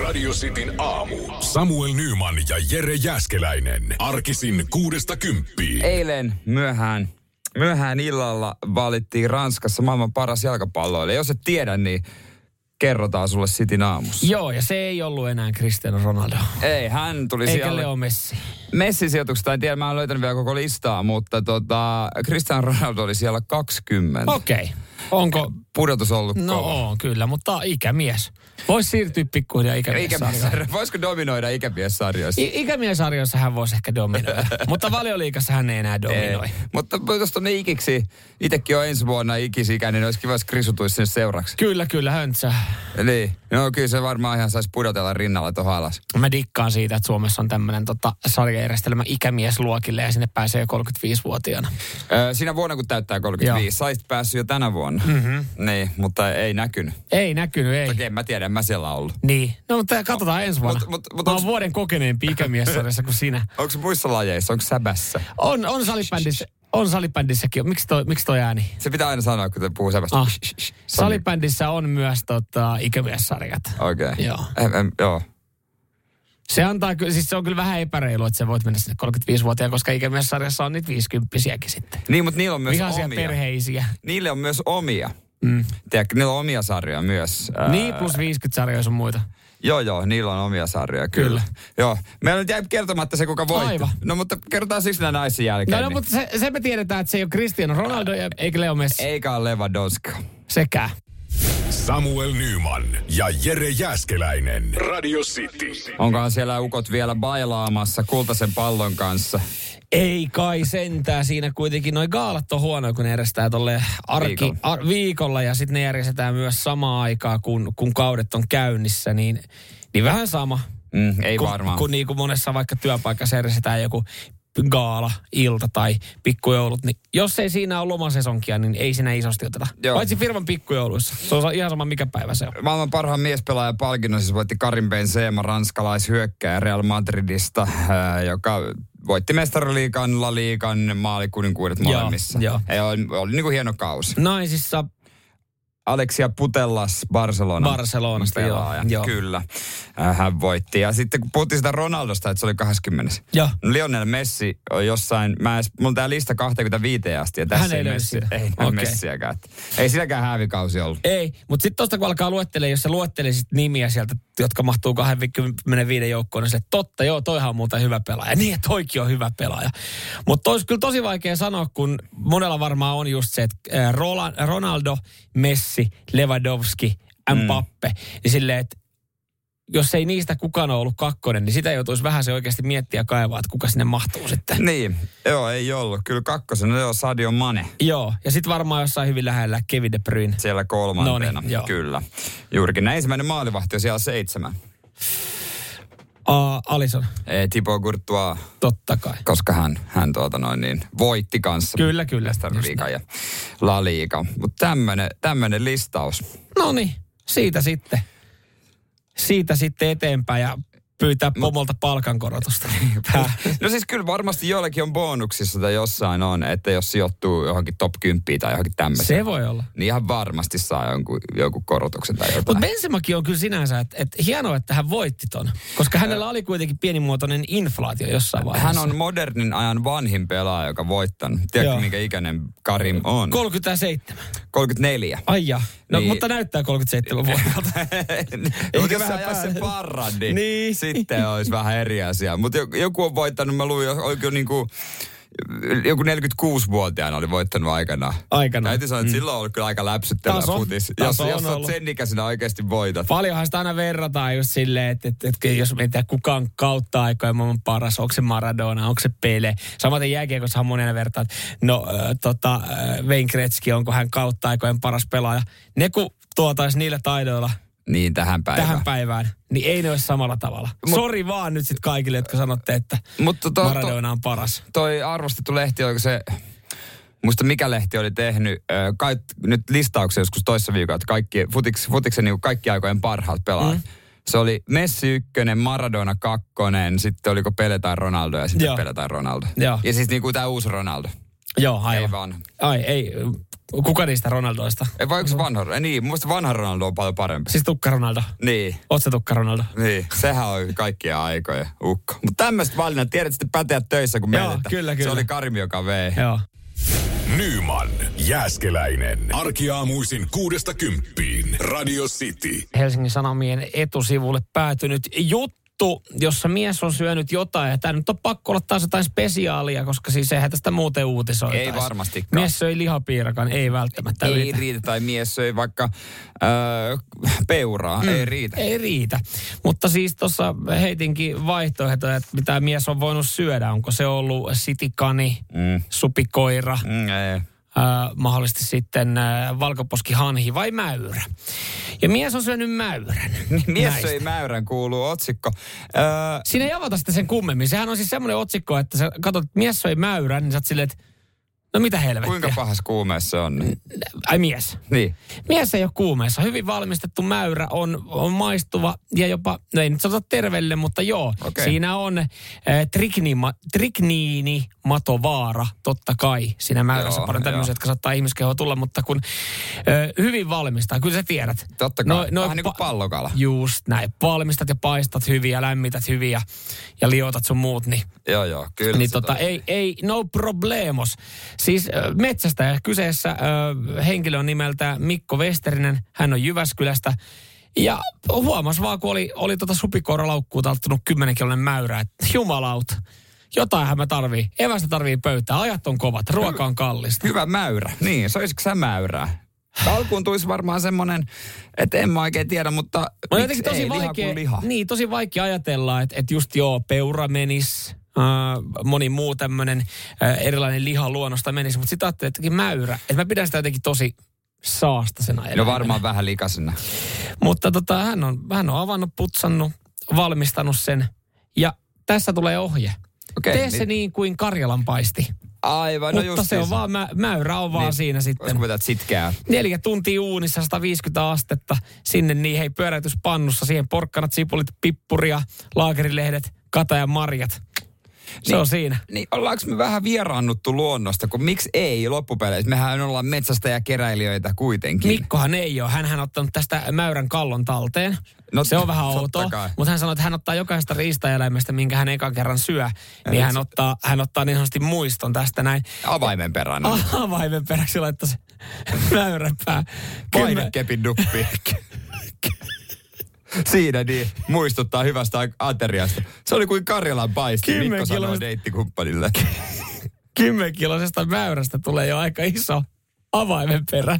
Radio Cityn aamu. Samuel Nyman ja Jere Jäskeläinen. Arkisin kuudesta kymppiin. Eilen myöhään, myöhään illalla valittiin Ranskassa maailman paras jalkapalloilija. Jos et tiedä, niin kerrotaan sulle Cityn aamussa. Joo, ja se ei ollut enää Cristiano Ronaldo. Ei, hän tuli Eikä siellä... Leo Messi. Messi sijoituksesta en tiedä, mä en löytänyt vielä koko listaa, mutta tota, Cristiano Ronaldo oli siellä 20. Okei. Okay. Onko? Pudotus ollut No kova. on, kyllä, mutta ikämies. Voisi siirtyä pikkuhiljaa ikämiessarjoihin. Ikämies, voisiko dominoida ikämiessarjoissa? I- ikämiesarjoissa hän voisi ehkä dominoida, mutta valioliikassa hän ei enää dominoi. Ei. Mutta jos tuonne ikiksi, itsekin on ensi vuonna ikisikäinen, niin olisi kiva, jos krisutuisi sinne seuraksi. Kyllä, kyllä, höntsä. Niin, no kyllä se varmaan ihan saisi pudotella rinnalla tuohon alas. Mä dikkaan siitä, että Suomessa on tämmöinen tota, sarjajärjestelmä ikämiesluokille ja sinne pääsee jo 35-vuotiaana. Öö, siinä vuonna, kun täyttää 35, saisit päässyt jo tänä vuonna. Mm-hmm. Niin, mutta ei näkynyt. Ei näkynyt, ei. Toki en mä tiedä, en mä siellä ollut. Niin. No mutta katsotaan ensi vuonna. Mut- mut- mut Mä oon onks- vuoden kokeneempi ikämiessarjassa kuin sinä. Onko muissa lajeissa, onko säbässä? On, on salibändissä. On salibändissäkin. Miksi toi, miksi toi ääni? Se pitää aina sanoa, kun te puhuu säbästä. Ah. Salibändissä on myös tota, ikämiessarjat. Okei. Okay. Joo. Em, em, joo. Se antaa siis se on kyllä vähän epäreilu, että sä voit mennä sinne 35-vuotiaan, koska ikämiessarjassa on niitä 50 sitten. Niin, mutta niillä on myös Vihaisia omia. perheisiä. Niille on myös omia. Mm. Tiedätkö, niillä on omia sarjoja myös. Niin, plus 50 sarjoja sun muita. Joo, joo, niillä on omia sarjoja, kyllä. Kyllä. Joo. Meillä nyt jäi kertomatta se, kuka voitti. Aivan. No, mutta kerrotaan siis nämä naisen jälkeen. No, no mutta se, se, me tiedetään, että se ei ole Cristiano Ronaldo ja eikä Leo Messi. Eikä ole Lewandowska. Sekä. Samuel Nyman ja Jere Jäskeläinen. Radio City. Onkohan siellä ukot vielä bailaamassa kultaisen pallon kanssa? Ei kai sentään. Siinä kuitenkin noi gaalat on huono, kun ne järjestää tolle arki, Viikolla. ar, viikolla ja sitten ne järjestetään myös samaan aikaan, kun, kun kaudet on käynnissä. Niin, niin vähän sama. Mm, ei kun, varmaan. Kun niin kuin monessa vaikka työpaikassa järjestetään joku gaala, ilta tai pikkujoulut, niin jos ei siinä ole lomasesonkia, niin ei siinä isosti oteta. Joo. Paitsi firman pikkujouluissa. Se on ihan sama, mikä päivä se on. Maailman parhaan miespelaajan palkinnon siis voitti Karim Benzema, ranskalaishyökkääjä Real Madridista, ää, joka voitti mestariliikan, La Liigan, maalikuninkuudet Joo, molemmissa. joo. Ei, oli, oli niin kuin hieno kausi. Naisissa Alexia Putellas Barcelona. Barcelonasta, pelaaja. joo. Kyllä. Äh, Hän voitti. Ja sitten kun puhuttiin sitä Ronaldosta, että se oli 20. Joo. Lionel Messi on jossain, mä edes, mulla on tää lista 25 asti ja tässä Hän ei löydy Messi, sitä. ei okay. Messiäkään. Ei silläkään häävikausi ollut. Ei, mutta sitten tuosta kun alkaa luettelemaan, jos sä luettelisit nimiä sieltä, jotka mahtuu 25 joukkoon, niin sille, totta, joo, toihan on muuten hyvä pelaaja. Niin, että toikin on hyvä pelaaja. Mutta olisi kyllä tosi vaikea sanoa, kun monella varmaan on just se, että äh, Ronaldo, Messi, Lewandowski, Mbappe, mm. niin silleen, että jos ei niistä kukaan ole ollut kakkonen, niin sitä joutuisi vähän se oikeasti miettiä ja kaivaa, että kuka sinne mahtuu sitten. Niin, joo, ei ollut. Kyllä kakkosena joo, Sadio Mane. Joo, ja sitten varmaan jossain hyvin lähellä Kevin De Bruyne. Siellä kolmantena. Noniin, joo. Kyllä. Juurikin. Näin ensimmäinen maalivahti on siellä seitsemän. Uh, Alison, Ei, Thibaut Courtois, totta kai. koska hän, hän tuota noin niin, voitti kanssa. Kyllä, kyllä. Mestariliigan ja La Liga. Mutta tämmönen, tämmönen listaus. No niin, siitä sitten. Siitä sitten eteenpäin ja pyytää pomolta palkankorotusta. No siis kyllä varmasti joillakin on bonuksissa tai jossain on, että jos sijoittuu johonkin top 10 tai johonkin tämmöiseen. Se voi olla. Niin ihan varmasti saa jonkun, jonkun korotuksen tai jotain. Mutta Benzemakin on kyllä sinänsä, että et hienoa, että hän voitti ton. Koska hänellä oli kuitenkin pienimuotoinen inflaatio jossain vaiheessa. Hän on modernin ajan vanhin pelaaja, joka voittanut. Tiedätkö, Joo. minkä ikäinen Karim on? 37. 34. Ai ja. No, Niin. mutta näyttää 37 vuodelta. Mutta jos vähän ajat sen parran, niin, Niin. Sitten olisi vähän eri asia. Mutta joku on voittanut, mä luin, oikein niinku, joku 46-vuotiaana oli voittanut aikanaan. Aikanaan. Täytyy sanoa, että mm. silloin on ollut kyllä aika läpsyttävä Taso. futis. Taso Jos, on jos ollut. sen ikäisenä oikeasti voitat. Paljonhan sitä aina verrataan just silleen, että, että, että jos mietitään kuka on kautta aikojen maailman paras, onko se Maradona, onko se Pele. Samaten jääkiekossahan monena vertaa, että no äh, tota, äh, Wayne Gretzky, onko hän kautta aikojen paras pelaaja. Ne kun tuotaisi niillä taidoilla Niin, tähän päivään. tähän päivään, niin ei ne ole samalla tavalla. Mut- Sori vaan nyt sitten kaikille, jotka sanotte, että Mutta to, Maradona on paras. toi arvostettu lehti, oliko se, muista mikä lehti oli tehnyt, kai, nyt listauksen joskus toissa viikolla, että kaikki, futiks, futiksen niin kaikki aikojen parhaat pelaajat. Mm. Se oli Messi ykkönen, Maradona kakkonen, sitten oliko Pele tai Ronaldo ja sitten Joo. Pele tai Ronaldo. Joo. Ja siis niin kuin tämä uusi Ronaldo. Joo, aivan. Ei vanha. Ai, ei. Kuka niistä Ronaldoista? Ei vai se vanha? Ei, niin, muista vanha Ronaldo on paljon parempi. Siis Tukka Ronaldo. Niin. Oot sä Tukka Ronaldo? Niin, sehän on kaikkia aikoja ukko. Mutta tämmöistä valinnat, tiedät sitten päteät töissä, kun Joo, menet, että kyllä, Se kyllä. oli Karmi, joka vei. Joo. Nyman, Jääskeläinen. Arkiaamuisin kuudesta kymppiin. Radio City. Helsingin Sanomien etusivulle päätynyt juttu, jossa mies on syönyt jotain. Ja tämä nyt on pakko olla taas jotain spesiaalia, koska siis eihän tästä muuten uutisoitaisi. Ei varmastikaan. Mies söi lihapiirakan, ei välttämättä Ei yritä. riitä, tai mies söi vaikka öö, peuraa, mm. ei riitä. Ei riitä. Mutta siis tuossa heitinkin vaihtoehtoja, että mitä mies on voinut syödä. Onko se ollut sitikani, Mm. supikoira, Mm, ei. Ää, mahdollisesti sitten ää, valkoposkihanhi vai mäyrä. Ja mies on syönyt mäyrän. Mies näistä. söi mäyrän, kuuluu otsikko. Öö, Siinä ei avata sitä sen kummemmin. Sehän on siis semmoinen otsikko, että sä katsot, että mies söi mäyrän, niin sä oot silleen, että no mitä helvettiä. kuinka pahas kuumeessa on? Niin. Ai mies. niin. Mies ei ole kuumeessa. Hyvin valmistettu mäyrä on, on maistuva ja jopa, no ei nyt sanota terveelle, mutta joo. Okei. Siinä on äh, triknima, trikniini matovaara, totta kai. Siinä mäyrässä Joo, paljon tämmöisiä, jotka saattaa ihmiskehoa tulla, mutta kun äh, hyvin valmistaa, kyllä sä tiedät. Totta kai. Vähän niin kuin pallokala. Just näin. Valmistat ja paistat hyvin ja lämmität hyvin ja, liotat sun muut, niin Joo, joo, kyllä. niin tota, ei, ei, no problemos. Siis äh, metsästä kyseessä henkilö on nimeltä Mikko Westerinen. Hän on Jyväskylästä. Ja huomas vaan, kun oli, oli tota supikoiralaukkuun talttunut 10 kilonen mäyrä, että jumalauta. Jotainhan mä tarvii. Evästä tarvii pöytää. Ajat on kovat. Ruoka on kallista. Hyvä mäyrä. Niin, söisikö sä mäyrää? Alkuun tulisi varmaan semmoinen, että en mä oikein tiedä, mutta jotenkin tosi ei, liha vaikea, kuin liha. niin, tosi vaikea ajatella, että, että just joo, peura menis, moni muu tämmöinen äh, erilainen liha luonnosta menisi, mutta sitten ajattelin, että jotenkin mäyrä, että mä pidän sitä jotenkin tosi saastasena No eläimenä. varmaan vähän likasena. Mutta tota, hän, on, hän on avannut, putsannut, valmistanut sen ja tässä tulee ohje. Okei, Tee se niin kuin Karjalan paisti. Aivan, no Mutta just se on vaan, mä, mäyrä on vaan Niin. siinä sitten. Olisiko sitkeää? Neljä tuntia uunissa, 150 astetta. Sinne niin hei pyöräytyspannussa. Siihen porkkanat, sipulit, pippuria, laakerilehdet, kata ja marjat. Se Niin. on siinä. Niin ollaanko me vähän vieraannuttu luonnosta, kun miksi ei loppupeleissä? Mehän ollaan metsästä ja keräilijöitä kuitenkin. Mikkohan ei ole. Hänhän on ottanut tästä mäyrän kallon talteen. No, se on vähän outoa, mutta hän sanoi, että hän ottaa jokaisesta riistaeläimestä, minkä hän ekan kerran syö, niin nyt hän se- ottaa, hän ottaa niin sanotusti muiston tästä näin. Avaimen perään. Avaimen peräksi laittaa se mäyränpää. Painekepin duppi. Siinä niin, muistuttaa hyvästä ateriasta. Se oli kuin Karjalan paisti, Mikko sanoi deittikumppanille. Kymmenkiloisesta mäyrästä tulee jo aika iso avaimen perä.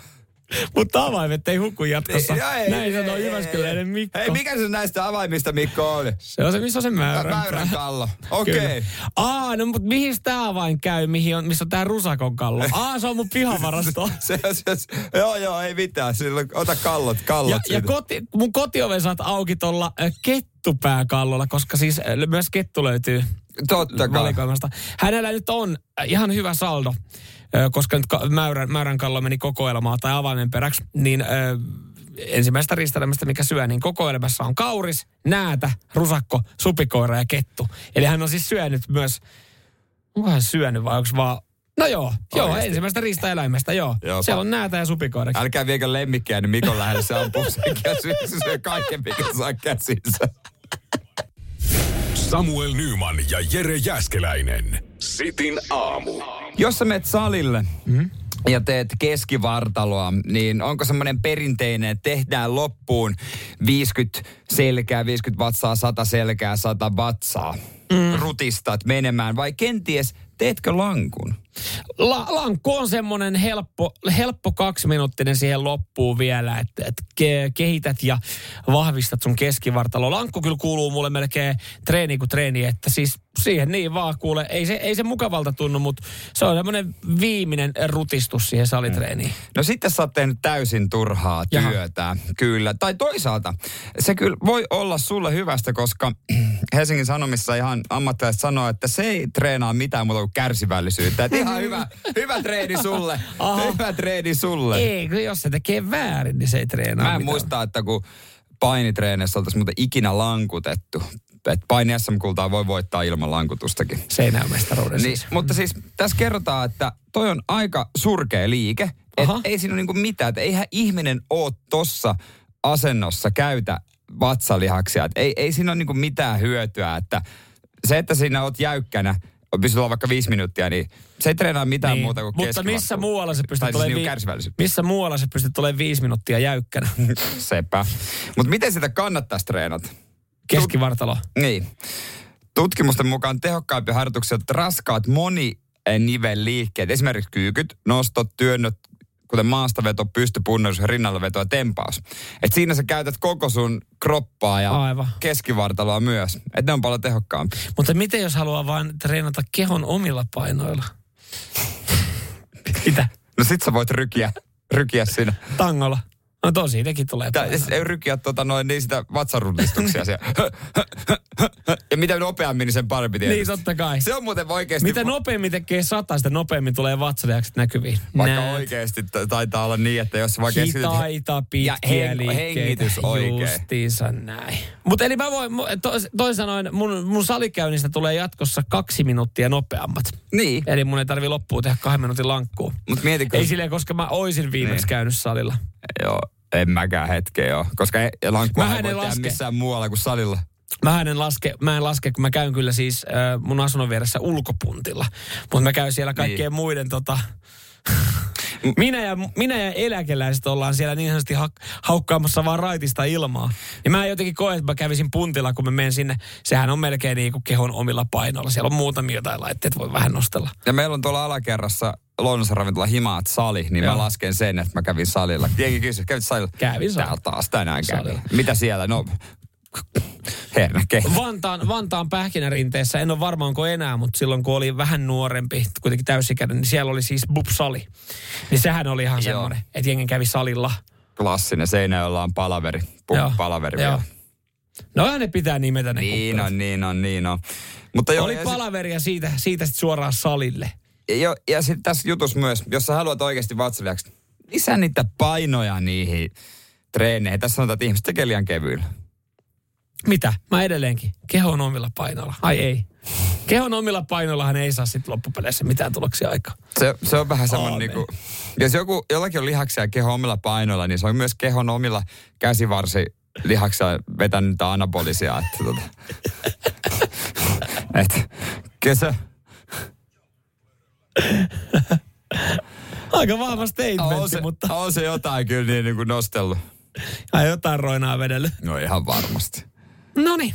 Mutta avaimet ei huku jatkossa. Ja ei, Näin ei, sanoo ei, Jyväskyläinen Mikko. Hei, mikä se näistä avaimista, Mikko, oli? Se on se, missä on se mäyrän, Mäyrän kallo. Okei. Kyllä. Aa, no mutta mihin tämä avain käy, mihin on, missä on tää rusakon kallo? Aa, se on mun pihavarasto. Se, se, se, joo, joo, ei mitään. Silloin, ota kallot, kallot. Ja, ja koti, mun kotioven saat auki tuolla äh, kettupääkallolla, koska siis äh, myös kettu löytyy Totta kai. valikoimasta. Hänellä nyt on äh, ihan hyvä saldo, äh, koska nyt mäyrän, mäyrän kallo meni kokoelmaa tai avaimen peräksi, niin äh, ensimmäistä riistelemistä, mikä syö, niin kokoelmassa on kauris, näätä, rusakko, supikoira ja kettu. Eli hän on siis syönyt myös, onko hän syönyt vai onko vaan No joo, joo, Oikeesti? ensimmäistä riistaeläimestä, joo. Joo, Siellä on näätä ja supikoira. Älkää viekö lemmikkiä, niin Mikon lähellä se ampuu sen käsiin. Se syö kaiken, mikä saa käsinsä. Samuel Nyman ja Jere Jäskeläinen. Sitin aamu. Jos sä menet salille mm. ja teet keskivartaloa, niin onko semmoinen perinteinen, että tehdään loppuun 50 selkää, 50 vatsaa, 100 selkää, 100 vatsaa? mm. rutistat menemään vai kenties teetkö lankun? La, lankku on semmoinen helppo, helppo kaksiminuuttinen siihen loppuun vielä, että, että ke, kehität ja vahvistat sun keskivartalo. Lankku kyllä kuuluu mulle melkein treeni kuin treeni, että siis siihen niin vaan kuule. Ei se, ei se mukavalta tunnu, mutta se on semmoinen viimeinen rutistus siihen salitreeniin. Mm. No sitten sä oot tehnyt täysin turhaa työtä, Jaha. kyllä. Tai toisaalta se kyllä voi olla sulle hyvästä, koska Helsingin Sanomissa ihan ammattilaiset sanoo, että se ei treenaa mitään muuta kuin kärsivällisyyttä. Että ihan hyvä, hyvä treeni sulle. Hyvä treeni sulle. Ei, kun jos se tekee väärin, niin se ei treenaa Mä en mitään. muista, että kun painitreenissä oltaisiin muuten ikinä lankutettu. Että paini SM-kultaa voi voittaa ilman lankutustakin. Seinämestaruuden niin, siis. Mutta siis tässä kerrotaan, että toi on aika surkea liike. Että ei siinä ole niinku mitään. Että eihän ihminen ole tossa asennossa käytä vatsalihaksia. Että ei, ei siinä ole niinku mitään hyötyä. Että se, että siinä oot jäykkänä – pystyt vaikka viisi minuuttia, niin se ei treenaa mitään niin. muuta kuin Mutta missä muualla se pystyt siis olemaan vi- missä muualla se pystyt olemaan viisi minuuttia jäykkänä? Sepä. Mutta miten sitä kannattaisi treenata? Keskivartalo. Tut- niin. Tutkimusten mukaan tehokkaimpia harjoituksia ovat raskaat moni liikkeet, esimerkiksi kyykyt, nostot, työnnöt, kuten maastaveto, pystypunnerus, rinnallaveto ja tempaus. Et siinä sä käytät koko sun kroppaa ja Aivan. keskivartaloa myös. Et ne on paljon tehokkaampi. Mutta miten jos haluaa vain treenata kehon omilla painoilla? Mitä? No sit sä voit rykiä, rykiä siinä. Tangolla. No tosi, siitäkin tulee Tää, Ei rykiä tota noin niin sitä vatsarudistuksia siellä. ja mitä nopeammin, niin sen parempi tietysti. Niin, totta kai. Se on muuten oikeasti... Mitä nopeammin tekee sata, sitä nopeammin tulee vatsalihakset näkyviin. Vaikka Näet. oikeasti taitaa olla niin, että jos vaikka Hitaita, pitkiä ja hen, hengitys oikein. Justiinsa näin. Mutta eli mä voin, to, toisin sanoen, mun, mun salikäynnistä tulee jatkossa kaksi minuuttia nopeammat. Niin. Eli mun ei tarvi loppuun tehdä kahden minuutin lankkuun. Mut mietitkö... Ei silleen, koska mä oisin viimeksi niin. käynyt salilla. Joo, en mäkään hetkeä joo. Koska lankkua ei voi laske. missään muualla kuin salilla. Mä en laske, mä en laske, kun mä käyn kyllä siis äh, mun asunnon vieressä ulkopuntilla. Mutta mä käyn siellä kaikkien niin. muiden tota, minä ja, minä ja eläkeläiset ollaan siellä niin sanotusti ha, haukkaamassa vaan raitista ilmaa. Ja mä jotenkin koen, että mä kävisin puntilla, kun mä menen sinne. Sehän on melkein niin kuin kehon omilla painoilla. Siellä on muutamia jotain laitteet, voi vähän nostella. Ja meillä on tuolla alakerrassa Lounassa ravintola Himaat sali, niin Joo. mä lasken sen, että mä kävin salilla. Jengi kysyi, kävit salilla? Kävin salilla. Täällä taas tänään kävin. Mitä siellä? No, Herra Vantaan, Vantaan pähkinärinteessä, en ole varma onko enää, mutta silloin kun oli vähän nuorempi, kuitenkin täysikäinen, niin siellä oli siis bubsali. Niin sehän oli ihan semmoinen, että jengen kävi salilla. Klassinen, Seinäjoella on palaveri, palaveri Joo. No ne pitää nimetä ne Niin on, niin on, niin on. Mutta oli palaveria siitä, siitä sitten suoraan salille. Ja, jo, ja sitten tässä jutussa myös, jos sä haluat oikeasti vatsaliaksi, lisää niitä painoja niihin treeneihin. Tässä sanotaan, että ihmiset tekee liian kevyillä. Mitä? Mä edelleenkin. Kehon omilla painoilla. Ai ei. Kehon omilla painoillahan ei saa sitten loppupeleissä mitään tuloksia aikaa. Se, se on vähän semmoinen niinku, jos joku, jollakin on lihaksia kehon omilla painoilla, niin se on myös kehon omilla käsivarsi lihaksia vetänyt anabolisia. Että, tota, et, kesä. Aika vahva statementti, on se, mutta... On se jotain kyllä niin, niin kuin nostellut. Ai jotain roinaa vedellyt. No ihan varmasti. No niin.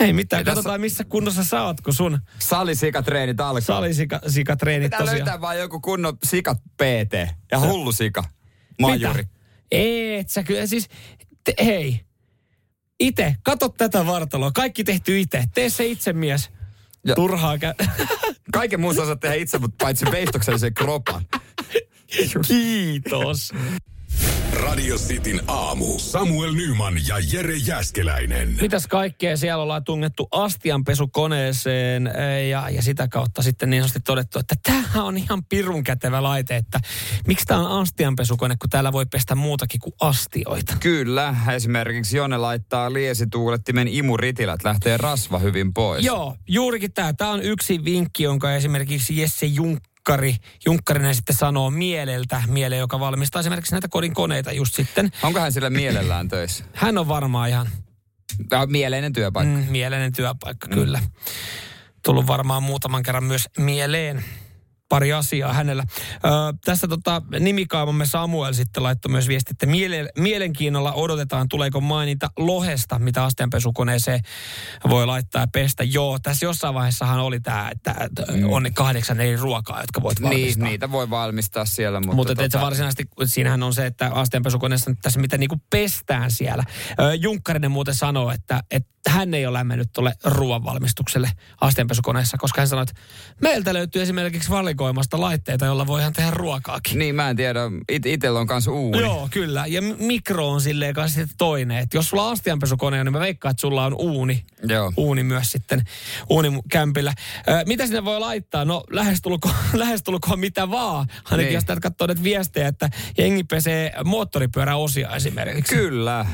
Ei mitään, Ei katsotaan missä kunnossa sä oot, kun sun... Salisikatreenit alkaa. Salisikatreenit Pitää tosiaan. löytää vaan joku kunnon sika PT ja hullu sika. Majuri. Mitä? Et sä kyllä, siis, te, hei. Ite, kato tätä vartaloa. Kaikki tehty itse. Tee se itse mies. Ja. Turhaa kä- Kaiken muusta osaat tehdä itse, mutta paitsi veistoksellisen kropan. Kiitos. Radio Cityn aamu. Samuel Nyman ja Jere Jäskeläinen. Mitäs kaikkea siellä ollaan tungettu astianpesukoneeseen eh, ja, ja sitä kautta sitten niin sanotusti todettu, että tämä on ihan pirun kätevä laite, että miksi tämä on astianpesukone, kun täällä voi pestä muutakin kuin astioita. Kyllä, esimerkiksi Jone laittaa liesituulettimen imuritilät, lähtee rasva hyvin pois. Joo, juurikin tämä. Tämä on yksi vinkki, jonka esimerkiksi Jesse Junk Junkkari, Junkkarinen sitten sanoo mieleltä, miele, joka valmistaa esimerkiksi näitä kodin koneita just sitten. Onko hän sillä mielellään töissä? Hän on varmaan ihan... Ja mieleinen työpaikka. Mm, mieleinen työpaikka, mm. kyllä. Tullut varmaan muutaman kerran myös mieleen. Pari asiaa hänellä. Ö, tässä tota, nimikaamamme Samuel sitten laittoi myös viesti, että miele- mielenkiinnolla odotetaan, tuleeko mainita lohesta, mitä astianpesukoneeseen voi laittaa ja pestä. Joo, tässä jossain vaiheessahan oli tämä, että että on ne kahdeksan eri ruokaa, jotka voit valmistaa. Niin, niitä voi valmistaa siellä, mutta, Mutta tota... tota, varsinaisesti, siinähän on se, että astianpesukoneessa tässä mitä niinku pestään siellä. Ö, Junkkarinen muuten sanoo, että, että hän ei ole lämmennyt tuolle ruoanvalmistukselle astianpesukoneessa, koska hän sanoi, että meiltä löytyy esimerkiksi valikoimasta laitteita, joilla voidaan tehdä ruokaakin. Niin, mä en tiedä. It, itellä on kanssa uuni. Joo, kyllä. Ja mikro on silleen kanssa sitten toinen. Että jos sulla on astianpesukone, niin mä veikkaan, että sulla on uuni. Joo. Uuni myös sitten uunikämpillä. Ö, mitä sinne voi laittaa? No lähestulkoon, lähestulkoon mitä vaan. Ainakin Niin. jos täältä katsoo näitä viestejä, että jengi pesee moottoripyöräosia esimerkiksi. Kyllä.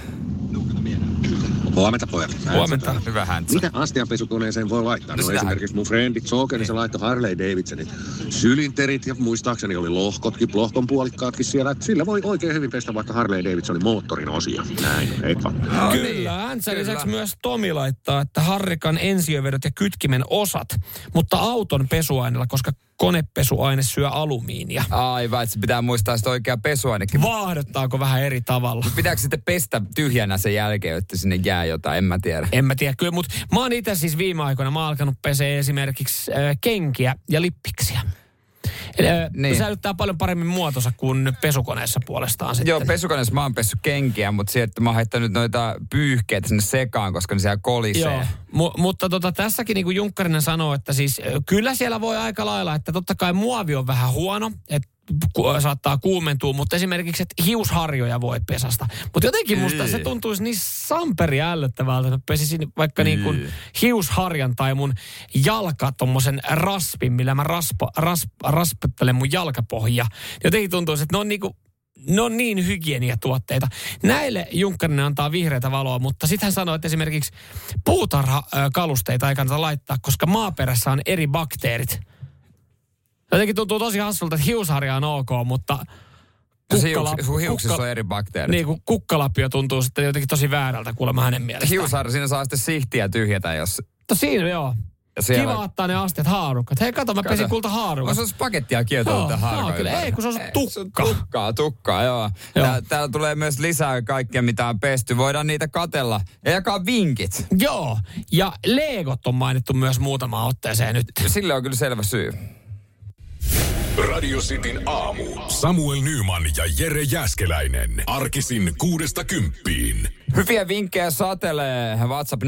Huomenta pojat. Huomenta. Hyvä häntsä. Mitä astianpesukoneeseen voi laittaa? No No, esimerkiksi mun frendit Joker, niin se laittoi Harley Davidsonin sylinterit ja muistaakseni oli lohkotkin, lohkon puolikkaatkin siellä. Että Sillä voi oikein hyvin pestä vaikka Harley Davidsonin moottorin osia. Näin vaan? No Kyllä, niin, Häntsä kyllä. lisäksi myös Tomi laittaa, että Harrikan ensiövedot ja kytkimen osat, mutta auton pesuaineella, koska konepesuaine syö alumiinia. Aivan, että pitää muistaa sitä oikea pesuainekin. Vaahdottaako vähän eri tavalla? Pitääkö sitten pestä tyhjänä sen jälkeen, että sinne jää jotain, en mä tiedä. En mä tiedä kyllä, mutta mä oon itse siis viime aikoina, mä oon alkanut pesee esimerkiksi äh, kenkiä ja lippiksiä. Niin. säilyttää paljon paremmin muotonsa kuin pesukoneessa puolestaan sitten. Joo, pesukoneessa mä oon pessut kenkiä, mutta se, että mä oon heittänyt noita pyyhkeitä sinne sekaan, koska ne siellä kolisee. Joo, mu- mutta tota, tässäkin niin kuin Junkkarinen sanoo, että siis kyllä siellä voi aika lailla, että totta kai muovi on vähän huono, että saattaa kuumentua, mutta esimerkiksi, että hiusharjoja voi pesasta. Mutta jotenkin musta se tuntuisi niin samperi ällöttävältä, että pesisin vaikka niin kuin hiusharjan tai mun jalka tommosen raspin, millä mä raspa, ras, raspettelen mun jalkapohja. Jotenkin tuntuisi, että ne on niin kuin ne on niin hygieniatuotteita. Näille Junkkarinen antaa vihreätä valoa, mutta sitten hän sanoi, että esimerkiksi puutarhakalusteita ei kannata laittaa, koska maaperässä on eri bakteerit. Jotenkin tuntuu tosi hassulta, että hiusharja on ok, mutta kukkala- hiuks, sun hiuksissa kukka- on eri bakteerit. niin kuin kukkalapio tuntuu sitten jotenkin tosi väärältä kuulemma hänen mielestään. Hiusharja, siinä saa sitten sihtiä tyhjätä, jos... Mutta siinä joo. Ja siellä- Kiva ottaa ne astiat haarukat. Hei kato, mä Kato. pesin kulta haarukat. On se pakettia kietoa tähän joo, harkoon kyllä. Ei, kun se on Ei, tukka. Tukkaa, tukkaa, joo. Joo. Tää, täällä tulee myös lisää kaikkea, mitä on pesty. Voidaan niitä katella ja jakaa vinkit. Joo, ja Legot on mainittu myös muutamaan otteeseen nyt. Sille on kyllä selvä syy. Radio Cityn aamu. Samuel Nyman ja Jere Jäskeläinen. Arkisin kuudesta kymppiin. Hyviä vinkkejä satelee. WhatsApp 0447255854.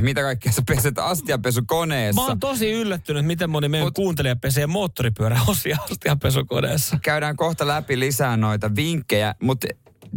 Mitä kaikkea sä peset astianpesukoneessa? Mä oon tosi yllättynyt, miten moni meidän Mut- kuuntelija pesee moottoripyöräosia astianpesukoneessa. Käydään kohta läpi lisää noita vinkkejä, mutta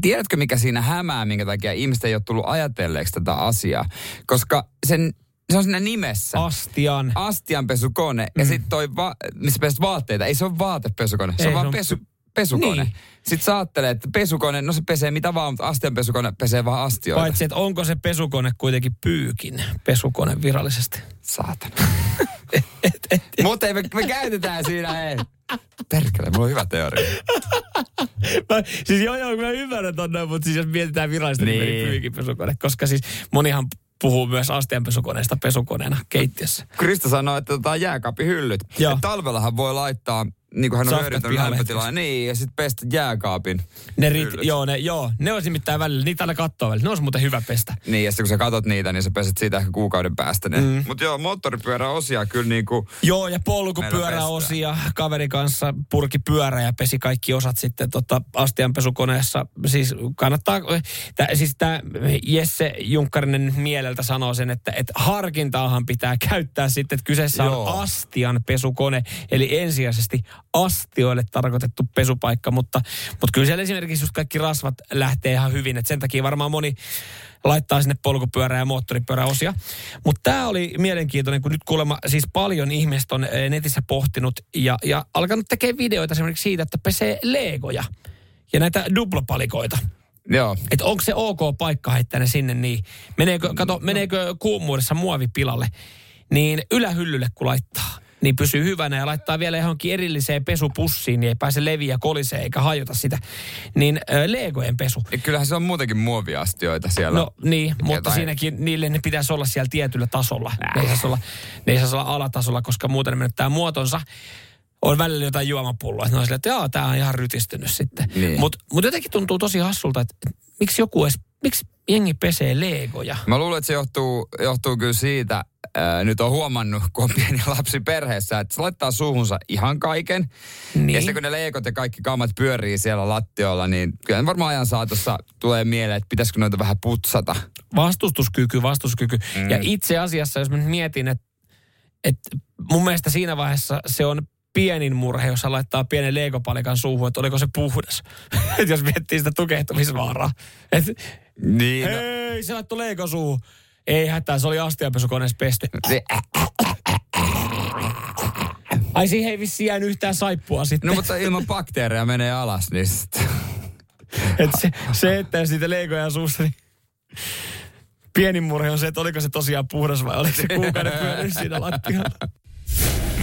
tiedätkö mikä siinä hämää, minkä takia ihmiset ei ole tullut ajatelleeksi tätä asiaa? Koska sen, se on siinä nimessä. Astian. astianpesukone mm. ja sitten toi, va- missä peset vaatteita, ei se ole vaatepesukone, se Ei, on se vaan on pesu, pesukone. Niin. Sitten sä ajattelet, että pesukone, no se pesee mitä vaan, mutta astianpesukone pesee vaan astioita. Paitsi, että onko se pesukone kuitenkin pyykin pesukone virallisesti. Saatana. mutta me, me käytetään siinä, ei. Perkele, mulla on hyvä teoria. Mä, siis joo, joo, mä ymmärrän tonne, mutta siis jos mietitään virallisesti. Niin. niin pyykin pesukone. Koska siis monihan puhuu myös astianpesukoneesta pesukoneena keittiössä. Krista sanoi, että tota jääkaapin hyllyt. Talvellahan voi laittaa, niin kuin hän on hyödyntänyt lämpötilaa, niin, ja sitten pestä jääkaapin. Ne rit, joo, ne, joo, ne olisi nimittäin välillä, niitä aina kattoo välillä. Ne olisi muuten hyvä pestä. Niin, ja sitten kun sä katot niitä, niin sä peset siitä ehkä kuukauden päästä. Ne. Mm. Mutta joo, moottoripyöräosia kyllä niinku... Joo, ja polkupyöräosia kaveri kanssa purki pyörä ja pesi kaikki osat sitten tota astianpesukoneessa. Siis kannattaa, tää, siis tämä Jesse Junkkarinen mieleltä sanoo sen, että et harkintaahan pitää käyttää sitten, että kyseessä Joo. on astianpesukone, eli ensisijaisesti astioille tarkoitettu pesupaikka, mutta, mutta kyllä siellä esimerkiksi just kaikki rasvat lähtee ihan hyvin, että sen takia varmaan moni laittaa sinne polkupyörä ja moottoripyöräosia. Mutta tämä oli mielenkiintoinen, kun nyt kuulemma siis paljon ihmiset on eh, netissä pohtinut ja, ja alkanut tekemään videoita esimerkiksi siitä, että pesee legoja ja näitä duplapalikoita. Joo. Että onko se ok paikka heittää ne sinne niin. Meneekö, kato, meneekö kuumuudessa muovi pilalle, niin ylähyllylle kun laittaa, niin pysyy hyvänä ja laittaa vielä johonkin erilliseen pesupussiin, niin ei pääse leviä kolisee eikä hajota sitä. Niin ö, Legojen pesu. Ja kyllähän se on muutenkin muoviastioita siellä. No niin, mutta Jotain- siinäkin niille ne pitäisi olla siellä tietyllä tasolla. Ne ei saisi olla, ne ei saisi olla alatasolla, koska muuten ne menettää muotonsa. On välillä jotain juomapulloa. että Ne on silleen, että joo, tää on ihan rytistynyt sitten. Niin. Mutta mut jotenkin tuntuu tosi hassulta, että että miksi joku edes, miksi jengi pesee legoja? Mä luulen, että se johtuu, johtuu kyllä siitä, ää, nyt on huomannut, kun on pieni lapsi perheessä, että se laittaa suuhunsa ihan kaiken. Niin. Ja sitten kun ne leikot ja kaikki kammat pyörii siellä lattioilla, niin kyllä varmaan ajan saatossa tulee mieleen, että pitäisikö noita vähän putsata. Vastustuskyky, vastustuskyky. Mm. Ja itse asiassa, jos mä nyt mietin, että, että mun mielestä siinä vaiheessa se on pienin murhe, jos hän laittaa pienen leikopalikan suuhun, että oliko se puhdas. että jos miettii sitä tukehtumisvaaraa. Että Niin, no, hei, se laittoi leikon suuhun. Ei hätää, se oli astianpesukoneessa pesty. se, Ai siihen ei vissiin jäänyt yhtään saippua sitten. no mutta ilman bakteereja menee alas, niin sit, Et se, se, että jos niitä leikoja suussa, niin pienin murhe on se, että oliko se tosiaan puhdas vai oliko se kuukauden pyörinyt siinä lattialla.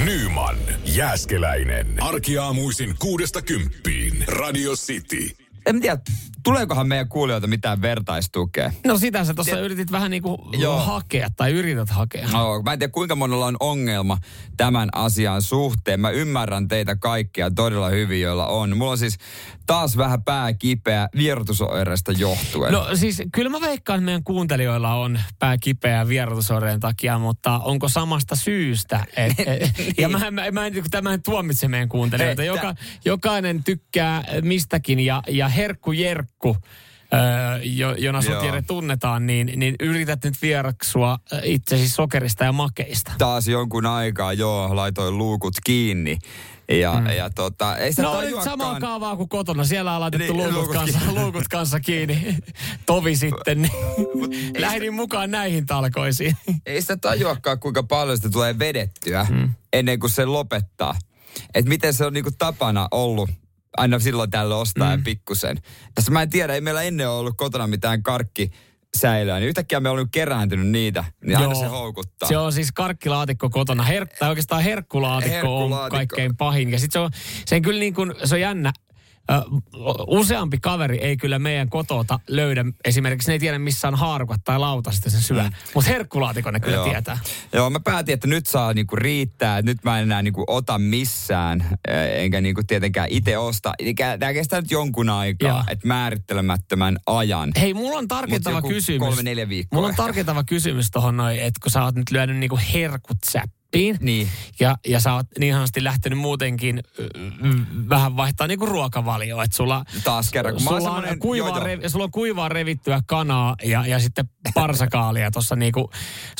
Nyman, Jääskeläinen. Arkiaamuisin kuudesta kymppiin. Radio City. en tiedä, tuleekohan meidän kuulijoilta mitään vertaistukea. No sitä sä tuossa yritit vähän niin kuin Joo. hakea tai yrität hakea. No, mä en tiedä kuinka monella on ongelma tämän asian suhteen. Mä ymmärrän teitä kaikkia todella hyvin, joilla on. Mulla on siis taas vähän pää kipeä vierotusoireista johtuen. No siis kyllä mä veikkaan, että meidän kuuntelijoilla on pää kipeä vierotusoireen takia, mutta onko samasta syystä? Et, et, ja mä, mä, mä en, tämä en tuomitse meidän kuuntelijoita. Joka, jokainen tykkää mistäkin ja, ja herkku jerkku, öö, jo, jona sut Joo. Jere tunnetaan, niin, niin yrität nyt vieraksua itsesi sokerista ja makeista. Taas jonkun aikaa, joo, laitoin luukut kiinni. Ja, mm. ja tota, ei sitä No nyt tajuakaan. samaa kaavaa kuin kotona. Siellä on laitettu Niin, luukut, kanssa, kiinni. luukut kanssa kiinni. Tovi sitten. Niin. Lähdin mukaan näihin talkoisiin. ei sitä tajuakaan, kuinka paljon sitä tulee vedettyä mm. ennen kuin se lopettaa. Että miten se on niinku tapana ollut aina silloin tällä ostaa mm. pikkusen. Tässä mä en tiedä, ei meillä ennen ollut kotona mitään karkki säilöä, niin yhtäkkiä me on nyt kerääntynyt niitä, niin aina Joo. se houkuttaa. Se on siis karkkilaatikko kotona. Her- tai oikeastaan herkkulaatikko, on Herkkulaatikko. kaikkein pahin. Ja sitten se on, se on kyllä niin kuin, se on jännä. Useampi kaveri ei kyllä meidän kotota löydä. Esimerkiksi ne ei tiedä, missä on haarukat tai lauta sitten sen syö. Mm. Mutta herkkulaatikon ne kyllä Joo. tietää. Joo, mä päätin, että nyt saa niinku riittää, nyt mä en enää niinku ota missään, enkä niinku tietenkään itse osta. Tämä kestää nyt jonkun aikaa, että määrittelemättömän ajan. Hei, mulla on tarkentava kysymys. kolme, neljä viikkoa Mulla on ehkä. tarkentava kysymys tohon noin, että kun sä oot nyt lyönyt niinku herkut säppiin. Niin. Ja, ja sä oot niin ihanasti lähtenyt muutenkin ö, vähän vaihtaa niinku ruokavalioa. Että sulla, Taas kerran, kun sulla, on kuivaa, joo, revi, sulla on kuivaa revittyä kanaa ja, ja sitten parsakaalia tuossa niinku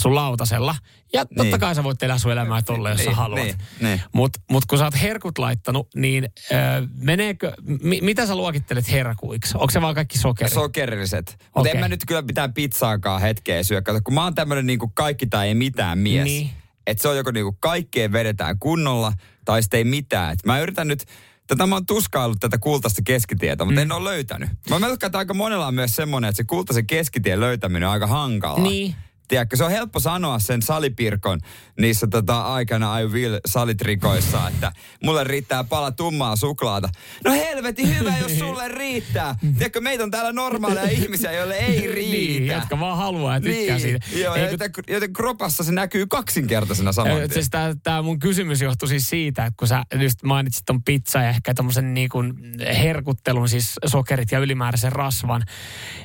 sun lautasella. Ja totta Niin. kai sä voit elää sun elämää tolle, jos sä Niin, haluat. niin, niin. Mutta mut kun sä oot herkut laittanut, niin ö, meneekö, mi, mitä sä luokittelet herkuiksi? Onko se vaan kaikki sokeri? Sokerilliset. Mutta Okei. en mä nyt kyllä mitään pizzaakaan hetkeä syö. Kato, kun mä oon tämmönen niinku kaikki tai ei mitään mies. Niin. Että se on joko niinku kaikkeen vedetään kunnolla tai sitten ei mitään. Et mä yritän nyt, tätä mä oon tuskaillut tätä kultaista keskitietä, mutta mm. en ole löytänyt. Mä melkein että aika monella on myös semmonen, että se kultaisen keskitien löytäminen on aika hankalaa. Niin. Tiedätkö, se on helppo sanoa sen salipirkon niissä tota, aikana I will salitrikoissa, että mulle riittää pala tummaa suklaata. No helvetin hyvä, jos sulle riittää. Tiedätkö, meitä on täällä normaaleja ihmisiä, joille ei riitä. Niin, jotka vaan haluaa ja tykkää niin. siitä. Joo, Ei, joten, joten kropassa se näkyy kaksinkertaisena saman tien. Siis tämä, mun kysymys johtui siis siitä, että kun sä just mainitsit ton pizza ja ehkä tommosen niin kuin herkuttelun, siis sokerit ja ylimääräisen rasvan,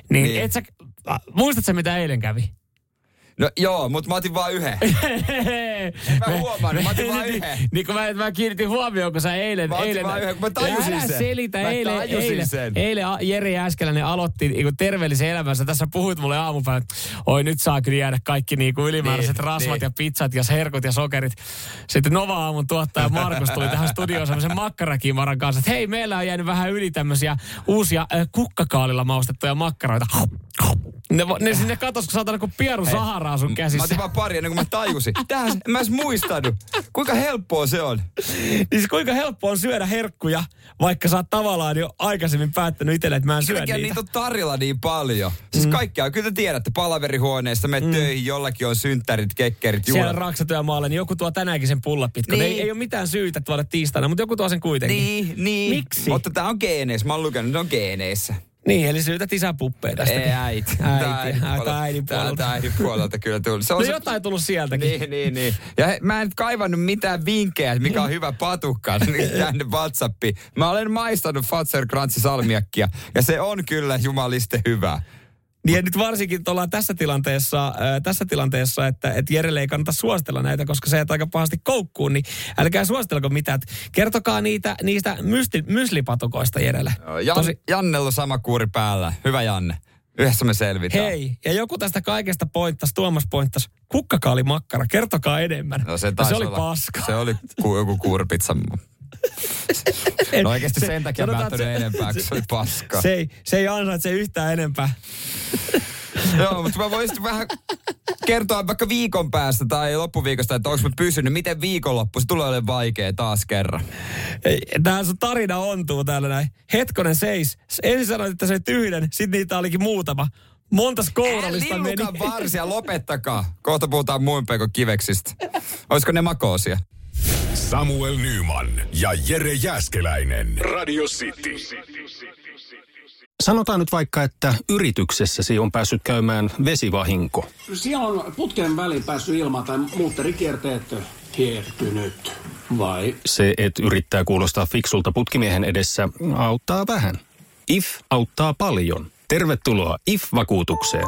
niin, Niin. niin. et sä, muistatko mitä eilen kävi? No joo, mutta mä otin vaan yhden. mä huomannut, mä otin vaan yhden. Niin kun mä, mä kiinnitin huomioon, kun sä eilen... Mä otin eilen vaan yhden, kun mä tajusin älä sen. selitä, Mä eilen, tajusin eilen, sen. eilen Jere Jääskeläinen aloitti niin kuin terveellisen elämänsä. Tässä puhuit mulle aamupäivä, että oi nyt saa kyllä jäädä kaikki niin kuin ylimääräiset Niin, rasvat niin. ja pizzat ja herkut ja sokerit. Sitten Nova-aamun tuottaja Markus tuli tähän studioon semmoisen makkarakimaran kanssa, että hei, meillä on jäänyt vähän yli tämmöisiä uusia äh, kukkakaalilla maustettuja makkaroita. Ne, ne sinne katos, kun saatana kuin pieru Sahara tavaraa sun Mä käsissä. otin vaan pari ennen kuin mä tajusin. Tähän en mä edes muistanut. Kuinka helppoa se on? Niin siis kuinka helppo on syödä herkkuja, vaikka sä oot tavallaan jo aikaisemmin päättänyt itselle, että mä en syö Minkä niitä. niitä on tarjolla niin paljon. Siis mm. kaikkia, kyllä te tiedätte, palaverihuoneessa menet mm. töihin, jollakin on synttärit, kekkerit, Siellä juhlat. raksatyömaalle, niin joku tuo tänäänkin sen pullapitko. Niin. Ei, ei ole mitään syytä tuoda tiistaina, mutta joku tuo sen kuitenkin. Niin, niin. Miksi? Mutta tää on geeneissä. Mä oon lukenut, ne on geeneissä. Niin, eli syytät isän puppeja tästäkin. Ei äiti. Äiti, äidin puolelta. Tää äidin puolelta kyllä tuli. Se No on se, jotain tullut sieltäkin. Niin, niin, niin. Ja he, mä en nyt kaivannut mitään vinkkejä, mikä on hyvä patukka niin tänne WhatsAppiin. Mä olen maistanut Fatser Krantsi salmiakkia ja se on kyllä jumaliste hyvä. Niin ja nyt varsinkin ollaan tässä tilanteessa, äh, tässä tilanteessa että, että Jerelle ei kannata suositella näitä, koska se aika pahasti koukkuun, niin älkää suositelko mitään. Kertokaa niitä, niistä mysti, myslipatukoista Jerelle. Jan, Tosi... Jannella sama kuuri päällä. Hyvä Janne. Yhdessä me selvitään. Hei, ja joku tästä kaikesta pointtas, Tuomas pointtas, kukkakaali makkara, kertokaa enemmän. No se, se oli olla, paska. Se oli ku, joku kuurpizza. No oikeasti se, sen takia mä sanotaan, ajattelin että enempää, kun se oli paskaa. Se ei, se ei ansaitse yhtään enempää. Joo, mutta mä voisin vähän kertoa vaikka viikon päästä tai loppuviikosta, että onko mä pysynyt. Miten viikonloppu? Se tulee olemaan vaikea taas kerran. Tämä sun tarina ontuu täällä näin. Hetkonen seis. Ensin sanoit, että se yhden, sitten niitä olikin muutama. Montas kourallista meni. Varsia, lopettakaa. Kohta puhutaan muun kiveksistä. Olisiko ne makoosia? Samuel Nyman ja Jere Jäskeläinen. Radio City. Sanotaan nyt vaikka, että yrityksessäsi on päässyt käymään vesivahinko. Siellä on putken väliin päässyt ilma tai muutterikierteet hiertynyt. Vai? Se, että yrittää kuulostaa fiksulta putkimiehen edessä, auttaa vähän. IF auttaa paljon. Tervetuloa IF-vakuutukseen.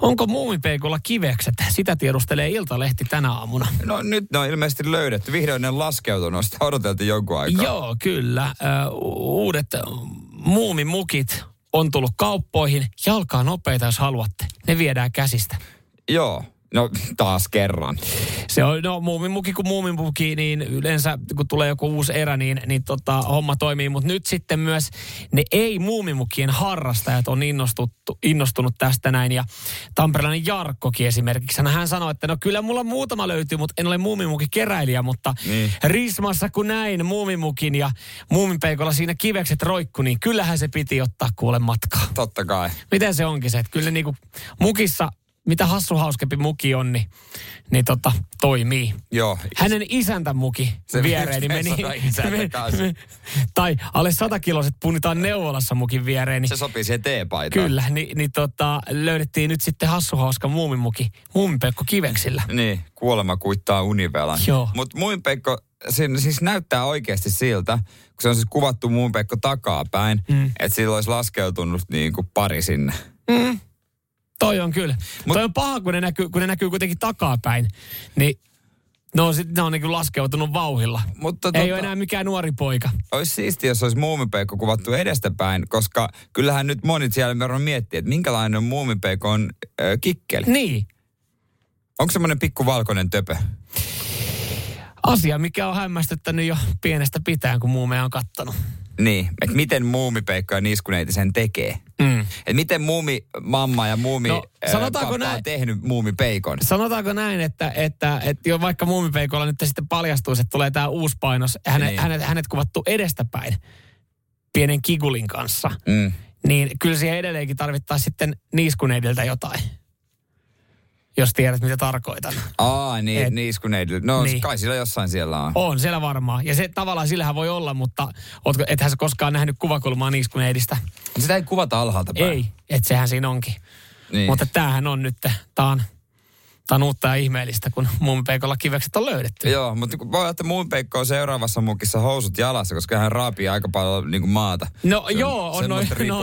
Onko muumipeikolla kivekset? Sitä tiedustelee Iltalehti tänä aamuna. No nyt ne on ilmeisesti löydetty. Vihdoin ne laskeutunut. Sitä odoteltiin jonkun aikaa. Joo, kyllä. Ö, uudet muumimukit on tullut kauppoihin. Jalkaa nopeita, jos haluatte. Ne viedään käsistä. Joo. No taas kerran. Se on, no muumimuki kuin muumimuki, niin yleensä kun tulee joku uusi erä, niin, niin tota, homma toimii. Mutta nyt sitten myös ne ei-muumimukien harrastajat on innostuttu, innostunut tästä näin. Ja tamperelainen Jarkkokin esimerkiksi, hän sanoi, että no kyllä mulla muutama löytyy, mutta en ole muumimukikeräilijä. Mutta Niin. Rismassa kun näin muumimukin ja muumipeikolla siinä kivekset roikku, niin kyllähän se piti ottaa kuule matkaa. Totta kai. Miten se onkin se, että kyllä niinku mukissa, mitä hassuhauskempi muki on, niin, niin tota, toimii. Joo. Hänen isäntä muki Se viereeni meni. kanssa? tai alle satakiloiset punitaan neuvolassa mukin viereen. Niin Se sopii siihen teepaitaan. Kyllä, niin, niin tota, löydettiin nyt sitten hassuhauska muumimuki, muumipekko kiveksillä. Niin, kuolema kuittaa univelan. Joo. Mutta muun Pekko, siinä siis näyttää oikeasti siltä, kun se on siis kuvattu muun Pekko takapäin, mm. että sillä olisi laskeutunut niin kuin pari sinne. Toi on kyllä. Mut, Toi on paha, kun ne, näkyy, kun ne näkyy kuitenkin takapäin. Niin ne on, sit, ne on niin laskeutunut vauhilla. Mutta Ei tota- ole enää mikään nuori poika. Olisi siistiä, jos olisi muumipeikko kuvattu edestäpäin, koska kyllähän nyt monet siellä verran miettii, että minkälainen muumipeikon äh, kikkeli. Niin. Onko semmoinen pikku valkoinen töpö? Asia, mikä on hämmästyttänyt jo pienestä pitäen, kun muumeja on kattanut. Niin, että miten muumipeikko ja niskuneiti sen tekee. Mm. Että miten muumi mamma ja muumi No, no, sanotaanko pappa näin- on tehnyt muumipeikon. Sanotaanko näin, että, että, että jo vaikka muumipeikolla nyt sitten paljastuisi, että tulee tämä uusi painos, hänet, Niin. hänet, hänet kuvattu edestäpäin pienen kigulin kanssa, Mm. niin kyllä siihen edelleenkin tarvittaisiin sitten niiskuneidiltä jotain. Jos tiedät, mitä tarkoitan. Aa, niin, Et- niskuneidille. No Niin. niin. kai sillä jossain siellä on. On, siellä varmaan. Ja se tavallaan sillähän voi olla, mutta ootko, ethän sä koskaan nähnyt kuvakulmaa niiskuneidistä. Sitä ei kuvata alhaalta päin. Ei, että sehän siinä onkin. Niin. Mutta tämähän on nyt, tää on, tää on uutta ja ihmeellistä, kun muumipeikolla kivekset on löydetty. Joo, mutta voi että muumipeikko on seuraavassa mukissa housut jalassa, koska hän raapii aika paljon niin kuin maata. No Se on joo, on noin. semmoiset No,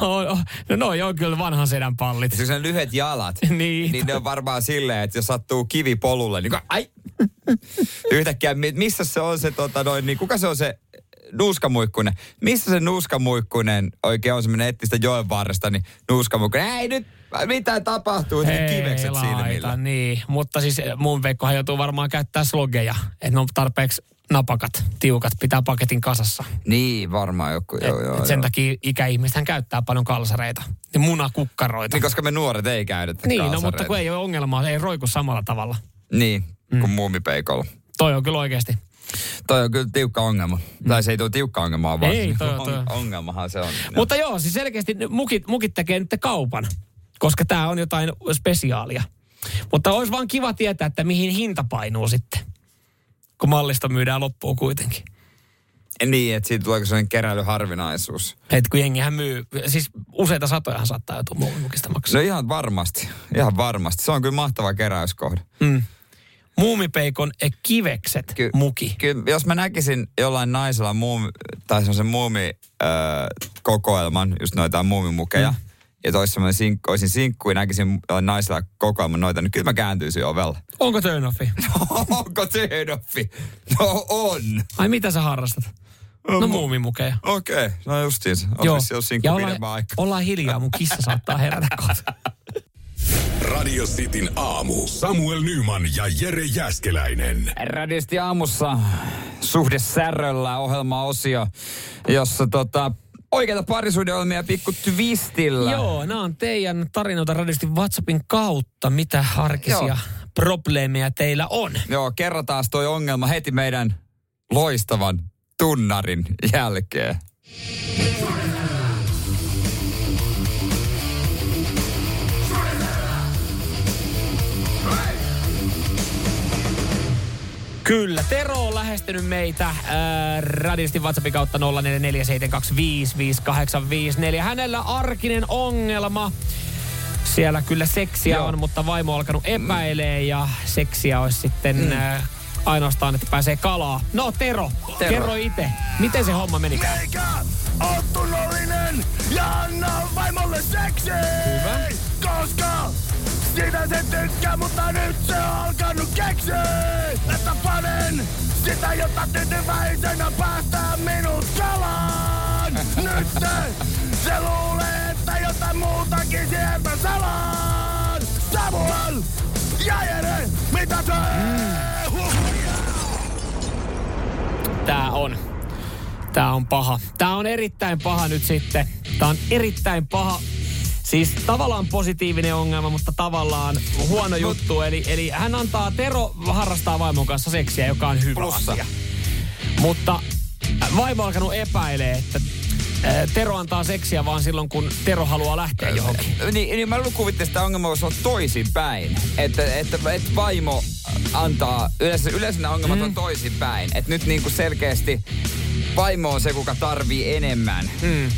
on, on, no noi on kyllä vanhan sedän pallit. Siis ne lyhyet jalat, Niin. niin ne on varmaan silleen, että jos sattuu kivi polulle, niin kuin, ai, yhtäkkiä, mi- missä se on se, tota, noin, niin kuka se on se nuuskamuikkunen. Missä se nuuskamuikkunen oikein on semmoinen ettistä joen varresta, niin nuuskamuikkunen. Ei nyt mitä tapahtuu, että kivekset silmillä. niin. Mutta siis mun veikkohan joutuu varmaan käyttää slogeja, että ne on tarpeeksi napakat, tiukat, pitää paketin kasassa. Niin, varmaan joku, Et, joo, joo, et sen joo. takia ikäihmisethän käyttää paljon kalsareita. Ja munakukkaroita. Niin, koska me nuoret ei käytetä Niin, no mutta kalsareita. kun ei ole ongelmaa, ei roiku samalla tavalla. Niin, kuin muumipeikolla. Toi on kyllä oikeasti. Toi on kyllä tiukka ongelma. Tai se ei tule tiukka ongelma, vaan Ei, toi on- toi on. ongelmahan se on. Mutta joo, siis selkeästi mukit, mukit tekee nyt kaupan, koska tämä on jotain spesiaalia. Mutta olisi vaan kiva tietää, että mihin hinta painuu sitten, kun mallista myydään loppuun kuitenkin. Niin, että siitä tuleeko sellainen keräilyharvinaisuus. Et kun jengihän myy, siis useita satojahan saattaa joutua muumimukista maksaa. No ihan varmasti, ihan varmasti. Se on kyllä mahtava keräyskohde. Mm. Muumipeikon eh, kivekset Ky- muki. Kyllä, jos mä näkisin jollain naisella muumi, tai semmoisen muumi äh, kokoelman, just noita muumimukeja, mm. ja tois semmoinen sinkku, olisin sinkku ja näkisin jollain naisella kokoelman noita, niin kyllä mä kääntyisin ovella. Onko turn offi? Onko turn-offi? No on. Ai mitä sä harrastat? No muumimukeja. Okei, okay. no justiinsa. Joo. Sinkku Ja ollaan, ollaan hiljaa, mun kissa saattaa herätä kohta. Radio Cityn aamu. Samuel Nyman ja Jere Jäskeläinen. Radisti aamussa suhde säröllä ohjelmaosio, jossa tota, oikeita parisuhdeohjelmia pikku twistillä. Joo, nämä on teidän tarinoita radisti WhatsAppin kautta. Mitä arkisia Joo. probleemeja teillä on? Joo, kerrotaan toi ongelma heti meidän loistavan tunnarin jälkeen. Kyllä, Tero on lähestynyt meitä äh, radistin WhatsAppin kautta 0447255854. Hänellä arkinen ongelma. Siellä kyllä seksiä Joo. on, mutta vaimo on alkanut epäilee ja seksiä olisi sitten mm. äh, ainoastaan, että pääsee kalaa. No Tero, Tero. kerro itse, miten se homma meni? Eikä oo tunnollinen ja anna vaimolle seksi. Hyvä. Koska sitä se tykkää, mutta nyt se on alkanut keksiä. Että panen sitä, jotta tyytyväisenä päästää minut kalaan. Nyt se, se luulee, että jotain muutakin sieltä salaan. Samuel ja Jere, mitä se? Huh. Tää on. Tää on paha. Tää on erittäin paha nyt sitten. Tää on erittäin paha. Siis tavallaan positiivinen ongelma, mutta tavallaan huono juttu. Eli, eli hän antaa, Tero harrastaa vaimon kanssa seksiä, joka on hyvä Plussa. asia. Mutta vaimo on alkanut epäilee, että Tero antaa seksiä vaan silloin, kun Tero haluaa lähteä johonkin. Niin, niin mä kuvittelin, että tämä ongelma voisi olla toisinpäin. Että, että, että vaimo antaa, yleensä, yleensä nämä ongelmat mm. on toisinpäin. Että nyt niin kuin selkeästi vaimo on se, kuka tarvii enemmän. Mm.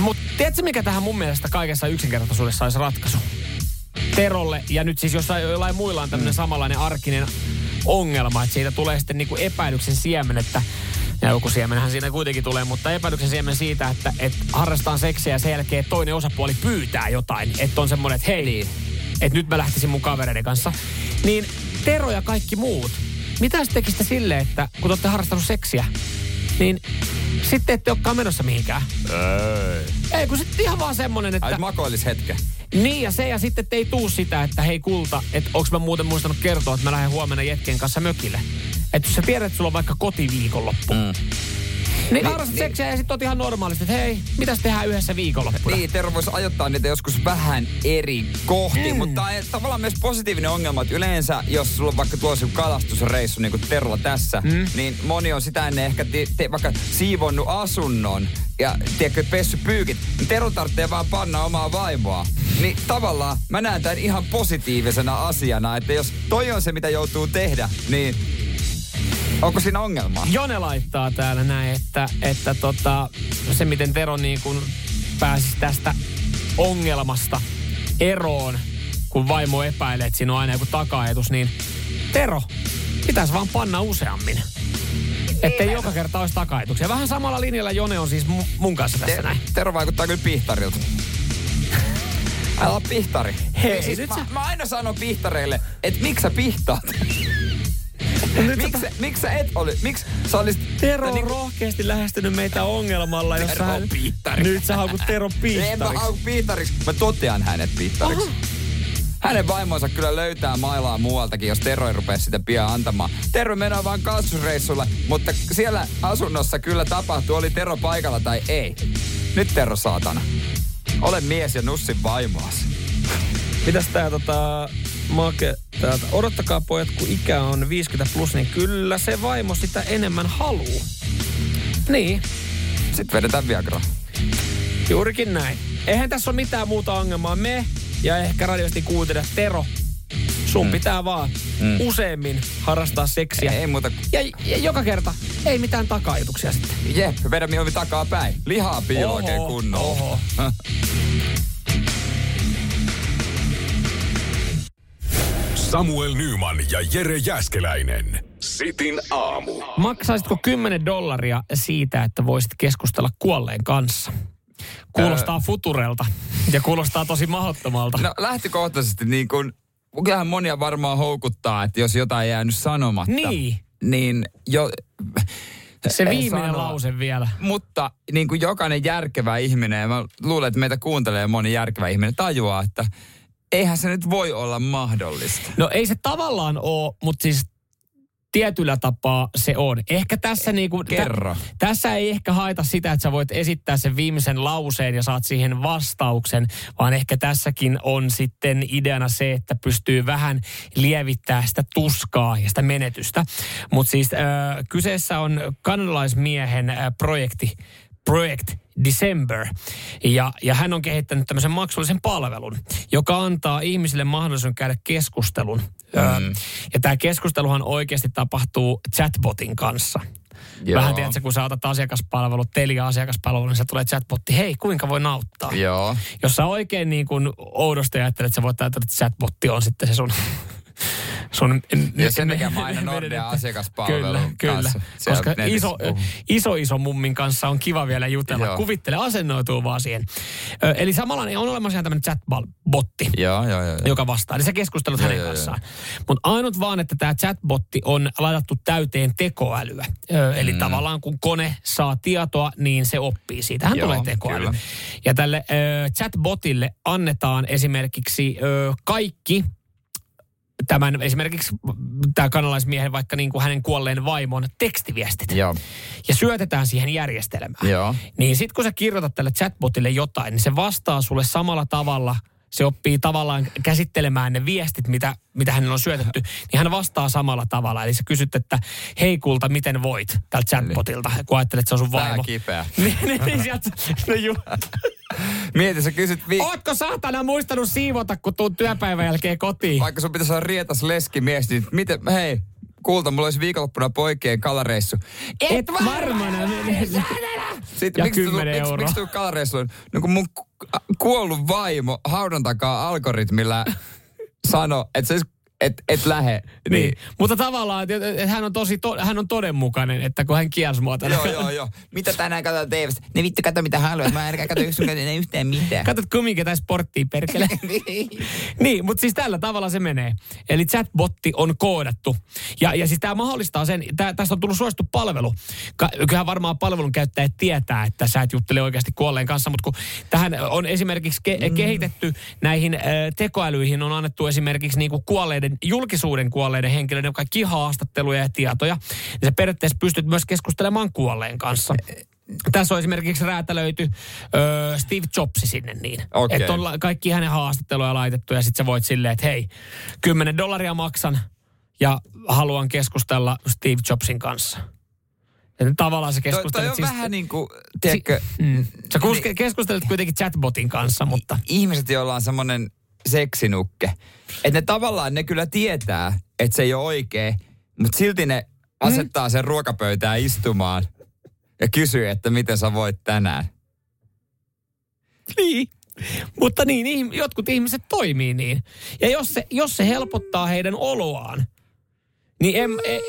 Mutta tiedätkö, mikä tähän mun mielestä kaikessa yksinkertaisuudessa olisi ratkaisu? Terolle, ja nyt siis jossain jollain muilla on tämmöinen samanlainen arkinen ongelma, että siitä tulee sitten niinku epäilyksen siemen, että ja joku siemenhän siinä kuitenkin tulee, mutta epäilyksen siemen siitä, että, että harrastaan seksiä ja sen jälkeen toinen osapuoli pyytää jotain. Että on semmoinen, että hei, niin. että nyt mä lähtisin mun kavereiden kanssa. Niin Tero ja kaikki muut, mitä sitten tekisitte silleen, että kun te olette harrastanut seksiä, niin sitten ette olekaan menossa mihinkään. Ei, kun sitten ihan vaan semmonen, että... Ai makoilis hetken. Niin ja se ja sitten ei tuu sitä, että hei kulta, että onks mä muuten muistanut kertoa, että mä lähden huomenna jetken kanssa mökille. Että jos sä tiedät, että sulla on vaikka kotiviikonloppu. Mm. Niin, niin harrastat niin. seksiä ja sitten oot ihan normaalisti, että hei, mitäs tehdään yhdessä viikonloppuna? Niin, Tero voisi ajoittaa niitä joskus vähän eri kohti, mm. mutta on tavallaan myös positiivinen ongelma, että yleensä, jos sulla on vaikka tuossa kalastusreissu, niin kuin Terolla tässä, mm. niin moni on sitä ennen ehkä te, te, vaikka siivonnut asunnon ja tiedätkö, pessy pyykit, niin Tero tarvitsee vaan panna omaa vaimoa. Niin tavallaan mä näen tämän ihan positiivisena asiana, että jos toi on se, mitä joutuu tehdä, niin onko siinä ongelmaa? Jone laittaa täällä näin, että, että tota, se miten Tero niin kuin pääsisi tästä ongelmasta eroon, kun vaimo epäilee, että siinä on aina joku takaetus, niin Tero, pitäisi vaan panna useammin. Ettei joka kerta olisi takaetuksia. Vähän samalla linjalla Jone on siis mu- mun kanssa tässä Te- näin. Tero vaikuttaa kyllä pihtarilta. Älä pihtari. Hei, siis nyt mä, sä- mä, aina sanon pihtareille, että miksi sä pihtaat? Miksi miksi sä et oli? Miksi sä olisit... Tero on niin- rohkeasti lähestynyt meitä ongelmalla, jossa Tero hän... Piittariksi. Nyt sä haukut Tero En mä piittariksi. hauku piittariksi. Mä totean hänet piittariksi. Hänen vaimonsa kyllä löytää mailaa muualtakin, jos Tero ei rupea sitä pian antamaan. Tero mennään vaan kassusreissulle, mutta siellä asunnossa kyllä tapahtuu, oli Tero paikalla tai ei. Nyt Tero saatana. Ole mies ja nussin vaimoasi. Mitäs tää tota... Make, täältä. Odottakaa pojat, kun ikä on 50 plus, niin kyllä se vaimo sitä enemmän haluu. Niin, Sitten vedetään Viagra. juurikin näin. Eihän tässä ole mitään muuta ongelmaa. Me ja ehkä radiosti kuuntele Tero. Sun mm. pitää vaan mm. useammin harrastaa seksiä. Ei muuta. Ja, ja joka kerta ei mitään takajutuksia sitten. Jep, vedä mieluummin takaa päin. Lihaa piilo Oho, oikein kunnolla. oho. Samuel Nyman ja Jere Jäskeläinen. Sitin aamu. Maksaisitko 10 dollaria siitä, että voisit keskustella kuolleen kanssa? Kuulostaa öö. futurelta ja kuulostaa tosi mahdottomalta. No lähtökohtaisesti niin kuin, kyllähän monia varmaan houkuttaa, että jos jotain jää nyt sanomatta. Niin. Niin jo... Se en viimeinen sano. lause vielä. Mutta niin kuin jokainen järkevä ihminen, ja mä luulen, että meitä kuuntelee moni järkevä ihminen, tajuaa, että eihän se nyt voi olla mahdollista. No ei se tavallaan ole, mutta siis tietyllä tapaa se on. Ehkä tässä niinku... Kerro. Tä, tässä ei ehkä haeta sitä, että sä voit esittää sen viimeisen lauseen ja saat siihen vastauksen, vaan ehkä tässäkin on sitten ideana se, että pystyy vähän lievittää sitä tuskaa ja sitä menetystä. Mutta siis äh, kyseessä on kanadalaismiehen äh, projekti, Project December. Ja, ja hän on kehittänyt tämmöisen maksullisen palvelun, joka antaa ihmisille mahdollisuuden käydä keskustelun. Mm. Ja tämä keskusteluhan oikeasti tapahtuu chatbotin kanssa. Joo. Vähän tiedätkö, kun sä otat asiakaspalvelut, Telia asiakaspalvelu, niin se tulee chatbotti, hei, kuinka voin auttaa? Joo. Jos sä oikein niin kuin oudosti ajattelet, että sä voit ajatella, että chatbotti on sitten se sun... sun Ja se, mikä mä aina Nordea asiakaspalvelun Kyllä, kyllä. kanssa siellä Koska netissä iso, puhun. iso, iso mummin kanssa on kiva vielä jutella. Joo. Kuvittele, asennoituu vaan siihen. Ö, eli samalla niin on olemassa ihan tämmöinen chatbotti Joo, joo, joo. joo. joka vastaa. Eli sä keskustelut Joo, hänen joo, kanssaan. Mutta ainut vaan, että tämä chatbotti on ladattu täyteen tekoälyä. Ö, eli mm. tavallaan kun kone saa tietoa, niin se oppii. Siitähän Joo, tulee tekoäly. kyllä. Ja tälle ö, chatbotille annetaan esimerkiksi ö, kaikki tämän esimerkiksi tämä kanalaismiehen vaikka niin kuin hänen kuolleen vaimon tekstiviestit. Joo. Ja syötetään siihen järjestelmään. Joo. Niin sitten kun sä kirjoitat tälle chatbotille jotain, niin se vastaa sulle samalla tavalla. Se oppii tavallaan käsittelemään ne viestit, mitä, mitä hänellä on syötetty. Niin hän vastaa samalla tavalla. Eli sä kysyt, että hei kulta, miten voit tältä chatbotilta, kun ajattelet, että se on sun vaimo. kipeä. niin, niin, sieltä, no ju, Mieti, sä kysyt vi- Ootko saatana muistanut siivota, kun tuun työpäivän jälkeen kotiin? vaikka sun pitäisi olla rietas leskimies, niin miten, hei, kuulta, mulla olisi viikonloppuna poikien kalareissu. Et varmana mene. Sitten Ja miksi, tu, 10 miksi, euroa. miksi tuu kalareissuun? No kun mun kuollut vaimo haudan takaa algoritmilla sano, että se et, et lähe. Niin. Niin. Mutta tavallaan, että hän on tosi, to, hän on todenmukainen, että kun hän kielsi mua tänään. joo, joo, joo. Mitä tänään katsotaan TVstä? Ne vittu katso mitä haluat. Mä en katso yksin yhtään mitään. Katsot kumminkin tätä sporttia, perkele. niin, mutta siis tällä tavalla se menee. Eli chatbotti on koodattu. Ja, ja siis tämä mahdollistaa sen, tää, tästä on tullut suosittu palvelu. Ka, kyllähän varmaan palvelun käyttäjät tietää, että sä et juttele oikeasti kuolleen kanssa, mutta kun tähän on esimerkiksi ke, mm. kehitetty näihin äh, tekoälyihin, on annettu esimerkiksi niinku kuolleiden, julkisuuden kuolleiden henkilöiden kaikki haastatteluja ja tietoja. Niin sä periaatteessa pystyt myös keskustelemaan kuolleen kanssa. Tässä on esimerkiksi räätälöity ö, Steve Jobs sinne niin. Okei. Että on kaikki hänen haastatteluja laitettu ja sitten sä voit silleen, että hei, 10 dollaria maksan ja haluan keskustella Steve Jobsin kanssa. Ja nyt tavallaan Toi, keskustelet toi on siis... vähän niin kuin, tiedätkö, Mm. Sä kus- keskustelet kuitenkin chatbotin kanssa, mutta... ihmiset, joilla on semmoinen seksinukke, että ne tavallaan, ne kyllä tietää, että se ei ole oikein, mutta silti ne asettaa sen ruokapöytään istumaan ja kysyy, että miten sä voit tänään. Niin. Mutta niin, jotkut ihmiset toimii niin. Ja jos se, jos se helpottaa heidän oloaan, Niin em, e,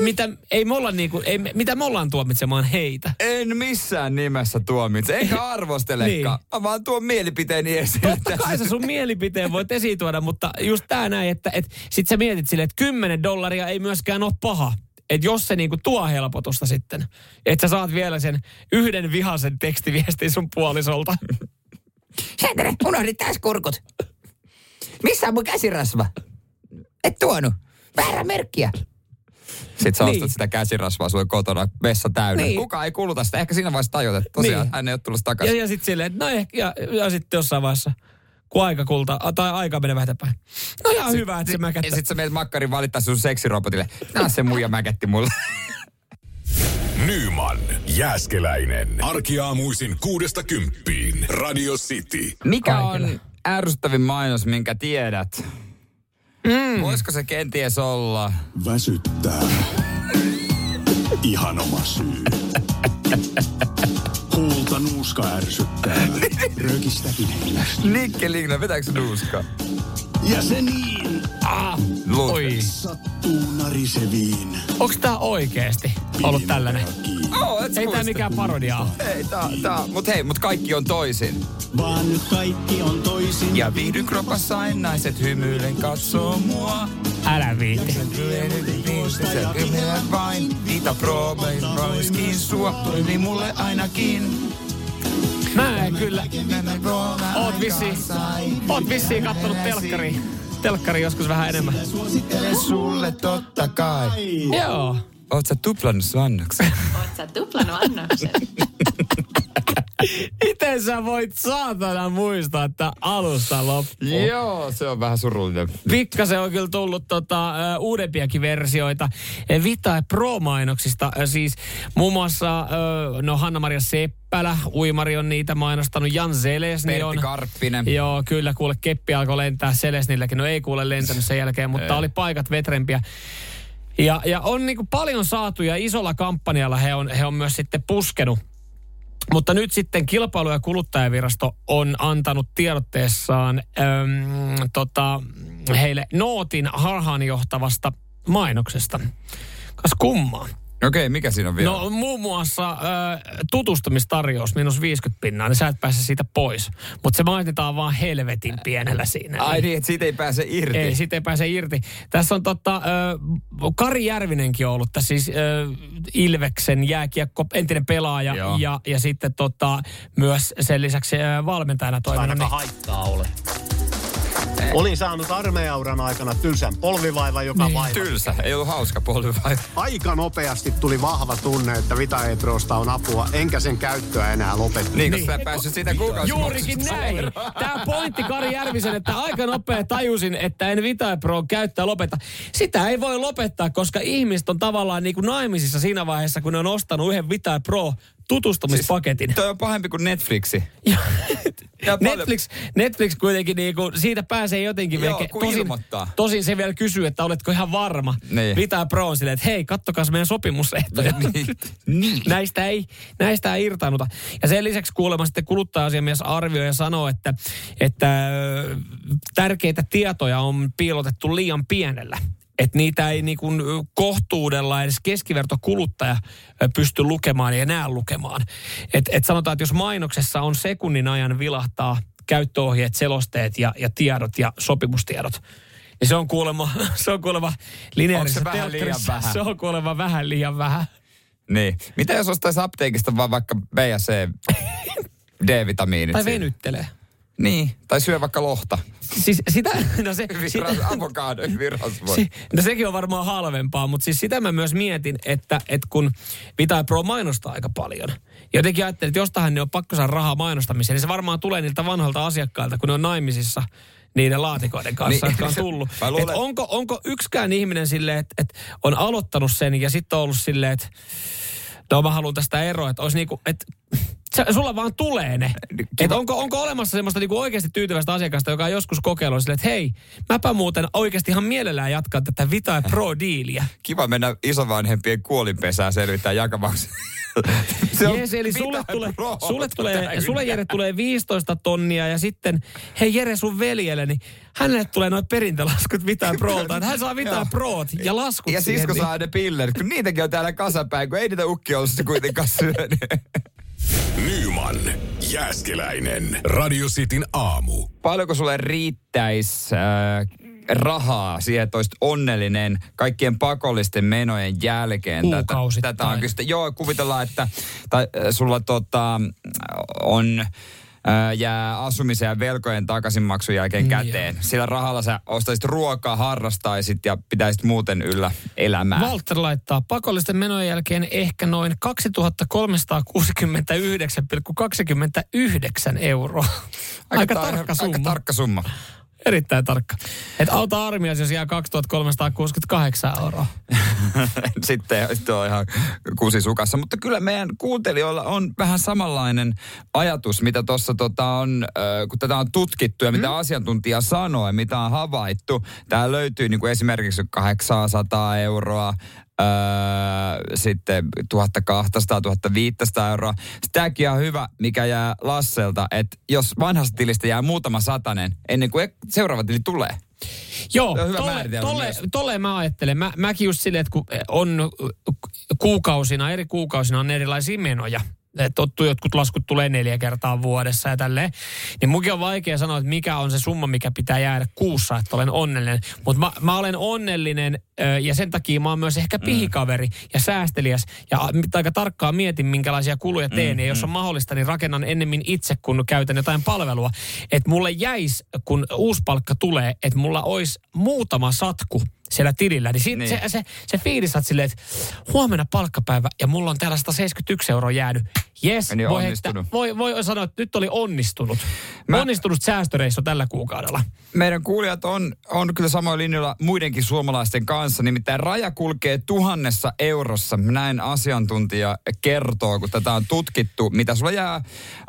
mitä, ei me olla niinku, ei, mitä me ollaan tuomitsemaan heitä? En missään nimessä tuomitse, enkä arvostelekaan. Niin. Mä vaan tuon mielipiteeni esille. Totta kai sä sun mielipiteen voit esiin tuoda, mutta just tää näin, että et, sit sä mietit silleen, että 10 dollaria ei myöskään ole paha. Että jos se niinku tuo helpotusta sitten, että sä saat vielä sen yhden vihaisen tekstiviestin sun puolisolta. Henry, unohdit täys kurkut. Missä on mun käsirasva? Et tuonut. Väärä merkkiä. Sitten sä Niin. ostat sitä käsirasvaa sulle kotona, vessa täynnä. Niin. Kuka ei kuluta sitä. Ehkä siinä vaiheessa tajut, että tosiaan Niin. hän ei ole tullut Ja, takaisin. ja sitten silleen, että no ehkä, ja, ja sitten jossain vaiheessa, kun aika kulta, tai aika menee vähän eteenpäin. No ihan hyvä, että se Ja mäkättää. sit sä menet makkarin valittaa sun seksirobotille. Nää se muija mäkätti mulle. Nyman, Jääskeläinen. Arkiaamuisin kuudesta kymppiin. Radio City. Mikä Kaikille. on ärsyttävin mainos, minkä tiedät? Mm. Voisiko se kenties olla? Väsyttää. Ihan oma syy. Huulta nuuska ärsyttää. Rökistäkin hengästyy. Nikke Ligna, vetääkö se nuuskaa? Ja se niin Ah, oi. sattuu nariseviin. Onks tää oikeesti ollut tällainen? Oh, et sä Ei tää muista. mikään parodia. Ei, tää, tää, mut hei, mut kaikki on toisin. Vaan nyt kaikki on toisin. Ja viihdyn kropassa aina naiset hymyilen katsoo mua. Älä viitti. vain, Vita Pro, roiskin sua, toimi mulle ainakin. Mä en kyllä. Oot vissiin, oot vissiin kattonut telkkari. Telkkari joskus vähän enemmän. Suosittelen sulle totta kai. Joo. Oot sä tuplannut sun annoksen? Oot sä tuplannut annoksen? Miten sä voit saatana muistaa, että alusta loppuun? Joo, se on vähän surullinen. Pikkasen on kyllä tullut tota, ö, uudempiakin versioita Vita Pro-mainoksista. Siis muun muassa, ö, no Hanna-Maria Seppälä, uimari on niitä mainostanut. Jan Zelesni on. Karppinen. Joo, kyllä kuule keppi alkoi lentää Selesnilläkin. No ei kuule lentänyt sen jälkeen, mutta oli paikat vetrempiä. Ja, ja on niinku paljon saatu ja isolla kampanjalla he on, he on myös sitten puskenut. Mutta nyt sitten kilpailu- ja kuluttajavirasto on antanut tiedotteessaan äm, tota, heille nootin harhaanjohtavasta mainoksesta. Kas kummaa. Okei, mikä siinä on vielä? No muun muassa ö, tutustumistarjous miinus 50 pinnaa, niin sä et pääse siitä pois. Mutta se mainitaan vaan helvetin pienellä siinä. Ai niin, että siitä ei pääse irti. Ei, siitä ei pääse irti. Tässä on totta, ö, Kari Järvinenkin on ollut tässä siis ö, Ilveksen jääkiekko, entinen pelaaja Joo. ja, ja sitten tota, myös sen lisäksi ö, valmentajana toiminut. ainakaan Niin, haittaa ole. Olin saanut armeijauran aikana tylsän polvivaivan, joka Niin. vaiva. Tylsä, ei ollut hauska polvivaiva. Aika nopeasti tuli vahva tunne, että Vita Eprosta on apua, enkä sen käyttöä enää lopeta. Niin, kun Niin. sä et päässyt siitä. Juurikin näin. Tämä pointti Kari Järvisen, että aika nopea tajusin, että en Vita Pro käyttää lopeta. Sitä ei voi lopettaa, koska ihmiset on tavallaan niin kuin naimisissa siinä vaiheessa, kun ne on ostanut yhden Vita Tutustumispaketin. Toi on pahempi kuin Netflixi. Netflix, Netflix kuitenkin niinku, siitä pääsee jotenkin Joo, vielä. kun ilmoittaa. tosin se vielä kysyy, että oletko ihan varma. Niin. Vita Pro on silleen, että hei, kattokas meidän sopimusehtoja. Niin. niin. näistä, ei, näistä ei irtainuta. Ja sen lisäksi kuulemma sitten kuluttaja-asiamies arvioi ja sanoo, että, että tärkeitä tietoja on piilotettu liian pienellä. Että niitä ei niin kuin kohtuudella edes keskivertokuluttaja pysty lukemaan ja näe lukemaan. Et, et sanotaan, että jos mainoksessa on sekunnin ajan vilahtaa käyttöohjeet, selosteet ja, ja tiedot ja sopimustiedot, niin se on kuulemma, se on kuulemma lineaarisessa Onko se vähän liian vähän? Se on kuulemma vähän liian vähän. Niin. Mitä jos ostaisi apteekista vaan vaikka B ja C D-vitamiinit? Tai venyttelee. Niin, tai syö vaikka lohta. Siis sitä, no se, sitä, avokado, si, no sekin on varmaan halvempaa, mutta siis sitä mä myös mietin, että, että kun Vita Pro mainostaa aika paljon. Jotenkin ajattelin, että jostahan ne on pakko saada rahaa mainostamiseen, niin se varmaan tulee niiltä vanhoilta asiakkailta, kun ne on naimisissa niiden laatikoiden kanssa, Niin, jotka on tullut. luulen- Et onko, onko yksikään ihminen silleen, että, että on aloittanut sen ja sitten on ollut silleen, että no mä haluan tästä eroa, että olisi niinku, että se, sulla vaan tulee ne. Et onko, onko olemassa semmoista niinku oikeasti tyytyväistä asiakasta, joka on joskus kokeillut silleen, että hei, mäpä muuten oikeasti ihan mielellään jatkaa tätä Vita Pro-diiliä. Kiva mennä isovanhempien kuolinpesään selvittää jakamaksi Se Jees, eli sulle Pro sulle, tulee, sulle Jere tulee 15 tonnia ja sitten, hei Jere sun veljelle, niin hänelle tulee noin perintälaskut Vita Prolta. Hän saa Vita Joo. Proot ja laskut Ja sisko niin- saa ne pillerit, kun niitäkin on täällä kasapäin, kun ei niitä ukkioulussa kuitenkaan syönyt. Nyman, Jääskeläinen. Radio Cityn aamu. Paljonko sulle riittäisi äh, rahaa siihen, että olisit onnellinen kaikkien pakollisten menojen jälkeen? Tätä, Kuukausittain. tätä on kyllä joo, kuvitellaan, että tai, äh, sulla tota, on äh, jää asumisen ja velkojen takaisinmaksun jälkeen Joo. käteen. Sillä rahalla sä ostaisit ruokaa, harrastaisit ja pitäisit muuten yllä elämää. Walter laittaa pakollisten menojen jälkeen ehkä noin 2369,29 euroa. Aika, tar- tarkka summa. Aika tarkka summa. Erittäin tarkka. Et auta armias, jos jää 2368 euroa. sitten, sitten on ihan kusi sukassa. Mutta kyllä meidän kuuntelijoilla on vähän samanlainen ajatus, mitä tuossa tota on, kun tätä on tutkittu ja mitä Mm. asiantuntija sanoo ja mitä on havaittu. Tää löytyy niin kuin esimerkiksi 800 euroa, Öö, sitten 1200, 1500 euroa. Tämäkin on hyvä, mikä jää Lasselta, että jos vanhasta tilistä jää muutama satanen ennen kuin seuraava tili tulee. Joo, Se on hyvä tolle, tolle, myös. tolle mä ajattelen. Mä, mäkin just silleen, että kun on kuukausina, eri kuukausina on erilaisia menoja. Tottu, jotkut laskut tulee neljä kertaa vuodessa ja tälleen. Niin munkin on vaikea sanoa, että mikä on se summa, mikä pitää jäädä kuussa, että olen onnellinen. Mutta mä, mä olen onnellinen ja sen takia mä oon myös ehkä pihikaveri ja säästeliäs. Ja aika tarkkaan mietin, minkälaisia kuluja teen. Ja jos on mahdollista, niin rakennan ennemmin itse, kun käytän jotain palvelua. Että mulle jäisi, kun uusi palkka tulee, että mulla olisi muutama satku siellä tilillä. Niin, siitä, Niin. Se, se, se fiilis on silleen, että huomenna palkkapäivä ja mulla on täällä 171 euroa jäänyt. Jes, Niin voi, heittää- voi, voi sanoa, että nyt oli onnistunut. Mä- Onnistunut säästöreissu tällä kuukaudella. Meidän kuulijat on, on kyllä samoin linjoilla muidenkin suomalaisten kanssa, nimittäin raja kulkee tuhannessa eurossa. Näin asiantuntija kertoo, kun tätä on tutkittu, mitä sulla jää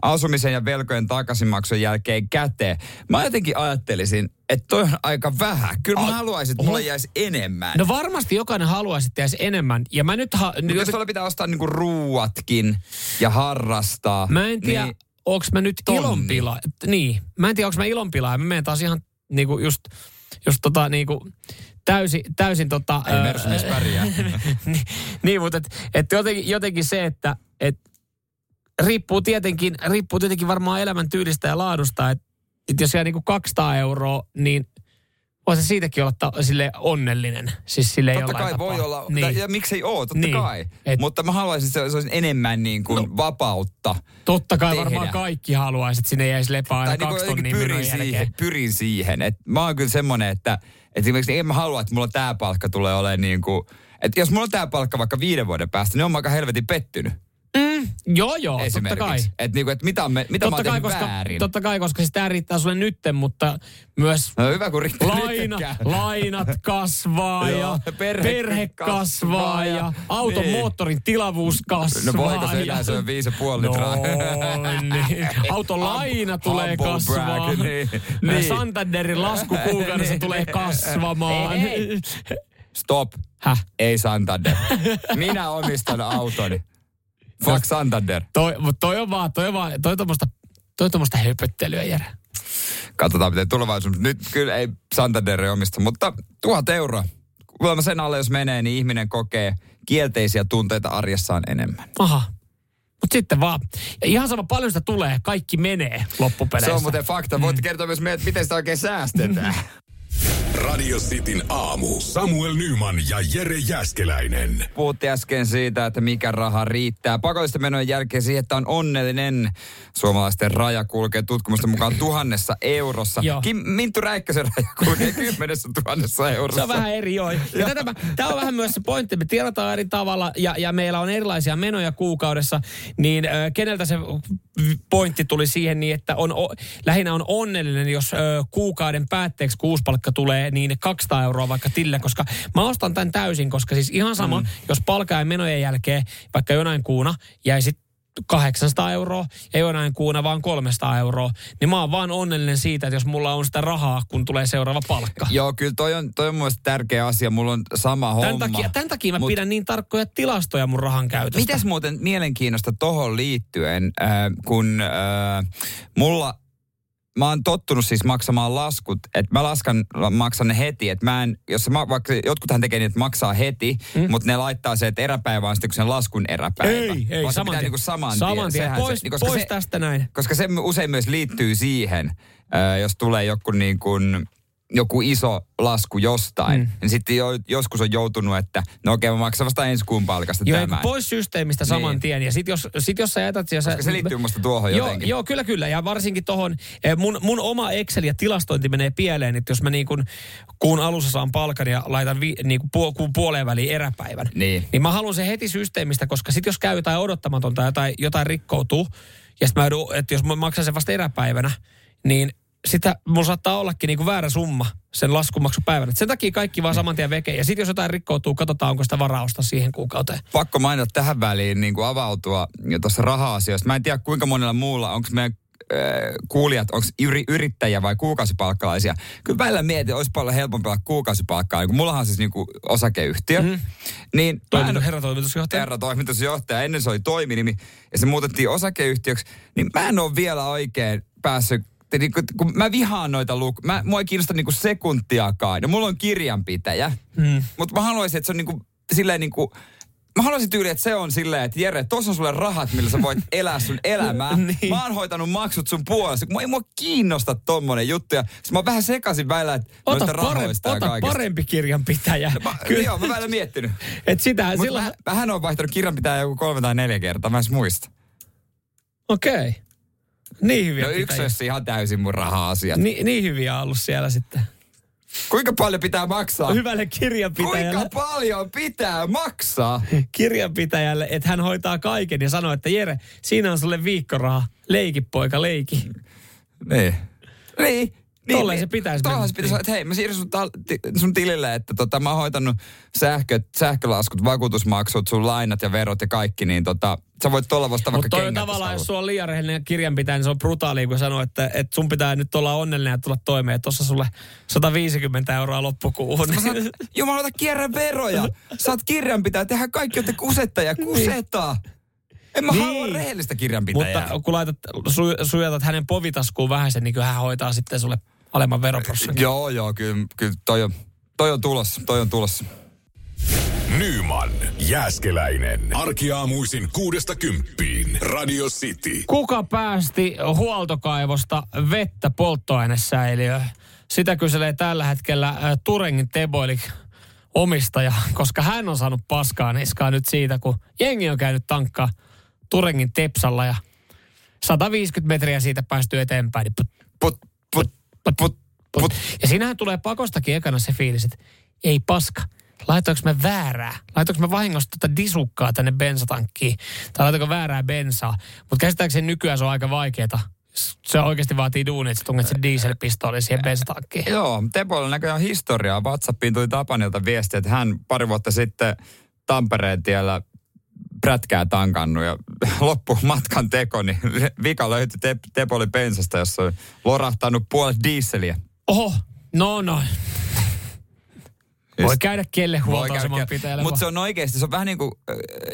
asumisen ja velkojen takaisinmaksun jälkeen käteen. Mä jotenkin ajattelisin, että toi on aika vähän. Kyllä mä Ai- haluaisin, että mulla jäisi enemmän. No varmasti jokainen haluaisi tehdä enemmän. Ja mä nyt... Ha, Mutta jos tuolla pitää ostaa niinku ruuatkin ja harrastaa. Mä en tiedä, Niin, onko mä nyt tonni. ilonpila. Niin, mä en tiedä, onko mä ilonpila. Mä menen taas ihan niinku just, just tota niinku täysin, täysin tota... ei Mersumies pärjää. niin, niin, mutta et, et jotenkin, jotenkin se, että et riippuu, tietenkin, riippuu tietenkin varmaan elämän tyylistä ja laadusta, että et jos jää niinku 200 euroa, niin voisi se siitäkin olla ta, sille onnellinen. Siis sille Totta kai voi olla, Niin. ja miksei oo, totta Niin. kai. Et- Mutta mä haluaisin, että se olisi enemmän niin kuin no. vapautta. Totta kai tehdä. varmaan kaikki haluaisi, että sinne jäisi lepää aina Tai niin kaksi kuin tonnia pyrin siihen, jälkeen. pyrin siihen. Et mä oon kyllä semmonen, että, että esimerkiksi en mä halua, että mulla tää palkka tulee olemaan niin kuin, että jos mulla on tää palkka vaikka viiden vuoden päästä, niin on mä aika helvetin pettynyt. Mm, joo, joo, totta kai. Että niinku, et mitä, me, mitä mä oon Totta kai, koska, väärin. totta kai, koska siis tämä riittää sulle nytten, mutta myös No hyvä, kun riittää laina, lainat kasvaa ja perhe perhe kasvaa ja ja- auton niin. moottorin tilavuus kasvaa. No voiko se enää, se on viisi ja puoli litraa. No niin. Auton laina tulee kasvaa. brag, niin. niin. Santanderin lasku kuukaudessa Niin. tulee kasvamaan. Ei, Stop. Häh? Ei Santander. Minä omistan autoni. Fuck Santander. Toi, mutta toi on vaan, toi on vaan, toi on tommoista, toi on tommoista höpöttelyä, Jere. Katsotaan, miten tulevaisuus. Nyt kyllä ei Santander omista, mutta tuhat euroa. Kuulemma sen alle, jos menee, niin ihminen kokee kielteisiä tunteita arjessaan enemmän. Aha. Mutta sitten vaan, ja ihan sama paljon sitä tulee, kaikki menee loppupeleissä. Se on muuten fakta. Voitte kertoa myös meille, että miten sitä oikein säästetään. Radio Cityn aamu. Samuel Nyman ja Jere Jäskeläinen. Puhuttiin äsken siitä, että mikä raha riittää. Pakollisten menojen jälkeen siihen, että on onnellinen. Suomalaisten raja kulkee tutkimusten mukaan tuhannessa eurossa. Joo. Kim, Minttu Räikkösen raja kulkee kymmenessä tuhannessa eurossa. Se on vähän eri, joo. Ja tätä mä, tämä on vähän myös se pointti, me tiedotaan eri tavalla ja, ja meillä on erilaisia menoja kuukaudessa, niin ö, keneltä se pointti tuli siihen niin, että on, o, lähinnä on onnellinen, jos ö, kuukauden päätteeksi kuuspalkka tulee niin 200 euroa vaikka tille, koska mä ostan tämän täysin, koska siis ihan sama, mm. jos palkaa ja menojen jälkeen vaikka jonain kuuna jäisi 800 euroa, ja jonain kuuna vaan 300 euroa, niin mä oon vaan onnellinen siitä, että jos mulla on sitä rahaa, kun tulee seuraava palkka. Joo, kyllä toi on, toi on mun tärkeä asia. Mulla on sama Tämän homma. takia, tämän takia mä Mut- pidän niin tarkkoja tilastoja mun rahan käytöstä. Mitäs muuten mielenkiinnosta tohon liittyen, äh, kun äh, mulla, mä oon tottunut siis maksamaan laskut, että mä laskan, maksan ne heti, että mä en, jos mä, vaikka jotkuthan tekee niin, että maksaa heti, mm. mutta ne laittaa se, että eräpäivä on sitten kun sen laskun eräpäivä. Ei, ei, Vaan se saman tien. Niinku saman, Saman tien. Sehän Pois- se, niin koska pois se, tästä näin. Koska se usein myös liittyy siihen, äh, jos tulee joku niin kuin, joku iso lasku jostain, mm. niin sitten jo, joskus on joutunut, että no okei, mä maksan vasta ensi kuun palkasta Joo, tämän. pois systeemistä saman Niin. tien. Ja sit jos, sit jos sä jätät... Ja sä, Koska se liittyy musta tuohon joo, jotenkin. Joo, kyllä, kyllä. Ja varsinkin tuohon, mun, mun oma Excel ja tilastointi menee pieleen, että jos mä niin kuin kuun alussa saan palkan ja laitan vi, niin kuin puol, kuun puoleen väliin eräpäivän, Niin. niin mä haluan se heti systeemistä, koska sit jos käy jotain odottamatonta, jotain, jotain rikkoutuu, ja sit mä joudun, että jos mä maksan sen vasta eräpäivänä, niin sitä mulla saattaa ollakin niinku väärä summa sen laskumaksupäivänä. Et sen takia kaikki vaan saman tien veke. Ja sitten jos jotain rikkoutuu, katsotaan, onko sitä varausta siihen kuukauteen. pakko mainita tähän väliin niin kuin avautua tuossa raha-asioissa. Mä en tiedä kuinka monella muulla, onko meidän äh, kuulijat, onko yri, yrittäjiä vai kuukausipalkkalaisia. Kyllä välillä mietin, olisi paljon helpompi olla kuukausipalkkaa. Niin kuin mullahan on siis niin kuin osakeyhtiö. Mm. Niin en- Toimitus, herra toimitusjohtaja. herra toimitusjohtaja, ennen se oli toiminimi, ja se muutettiin osakeyhtiöksi, niin mä en ole vielä oikein päässyt te niinku, kun mä vihaan noita luk... Mä, mua ei kiinnosta niinku sekuntiakaan. Ja mulla on kirjanpitäjä. Mm. Mutta mä haluaisin, että se on niinku, silleen niinku... Mä haluaisin tyyli, että se on silleen, että Jere, tuossa on sulle rahat, millä sä voit elää sun elämää. Niin. Mä oon hoitanut maksut sun puolesta. Mua ei mua kiinnosta tommonen juttu. Ja mä oon vähän sekaisin välillä, että Ota, noista parempi, rahoista ota kaikesta. parempi kirjanpitäjä. Mä, Joo, mä välillä miettinyt. Et sitä, silloin... mä, mähän on vaihtanut kirjanpitäjä joku kolme tai neljä kertaa, mä en muista. Okei. Okay. Niin hyviä No yksi olisi ihan täysin mun raha-asiat. Ni, niin hyviä on ollut siellä sitten. Kuinka paljon pitää maksaa? Hyvälle kirjanpitäjälle. Kuinka paljon pitää maksaa? kirjanpitäjälle, että hän hoitaa kaiken ja sanoo, että Jere, siinä on sulle viikkoraha. Leiki poika, leiki. Niin. Niin. Niin, Tolleen se pitäisi mennä. se pitäisi, että hei, mä siirryn sun, tal- ti- sun tilille, että tota, mä oon hoitanut sähkö, sähkölaskut, vakuutusmaksut, sun lainat ja verot ja kaikki, niin tota, sä voit tuolla vasta vaikka Mutta toi tavallaan, jos sulla on liian rehellinen kirjanpitäjä, niin se on brutaali, kun sanoo, että, että sun pitää nyt olla onnellinen ja tulla toimeen. Tuossa sulle 150 euroa loppukuuhun. Mä sanon, jumalauta, kierrä veroja. Sä oot kirjanpitäjä, tehdään kaikki, jotta kusetta ja kuseta. En mä Niin. halua rehellistä kirjanpitäjää. Mutta kun laitat, su, sujatat hänen povitaskuun vähän sen, niin kyllä hän hoitaa sitten sulle alemman veroprosentin. Joo, joo, kyllä, kyllä toi, on, toi on tulossa, toi on tulossa. Nyman, Jääskeläinen. Arkiaamuisin kuudesta kymppiin. Radio City. Kuka päästi huoltokaivosta vettä polttoainesäiliöön? Sitä kyselee tällä hetkellä äh, Turengin Teboilik omistaja, koska hän on saanut paskaa niskaa nyt siitä, kun jengi on käynyt tankkaa Turengin Tepsalla ja 150 metriä siitä päästyy eteenpäin. Niin put, Put, put, put, put, put. Ja siinähän tulee pakostakin ekana se fiilis, että ei paska. Laitoinko mä väärää? Laitoinko mä vahingossa tuota disukkaa tänne bensatankkiin? Tai laitoinko väärää bensaa? Mutta käsittääkseni nykyään se on aika vaikeeta. Se oikeasti vaatii duunia, että sä tunget sen dieselpistooli siihen bensatankkiin. Joo, Tepoilla näköjään historiaa. WhatsAppiin tuli Tapanilta viesti, että hän pari vuotta sitten Tampereen tiellä prätkää tankannut ja loppu matkan teko, niin vika löytyi te- Tepoli pensasta, jossa oli lorahtanut puolet diisseliä. Oho, no no. Voi käydä kelle huoltoaseman pitäjälle. Mutta se on oikeasti, se on vähän niin kuin,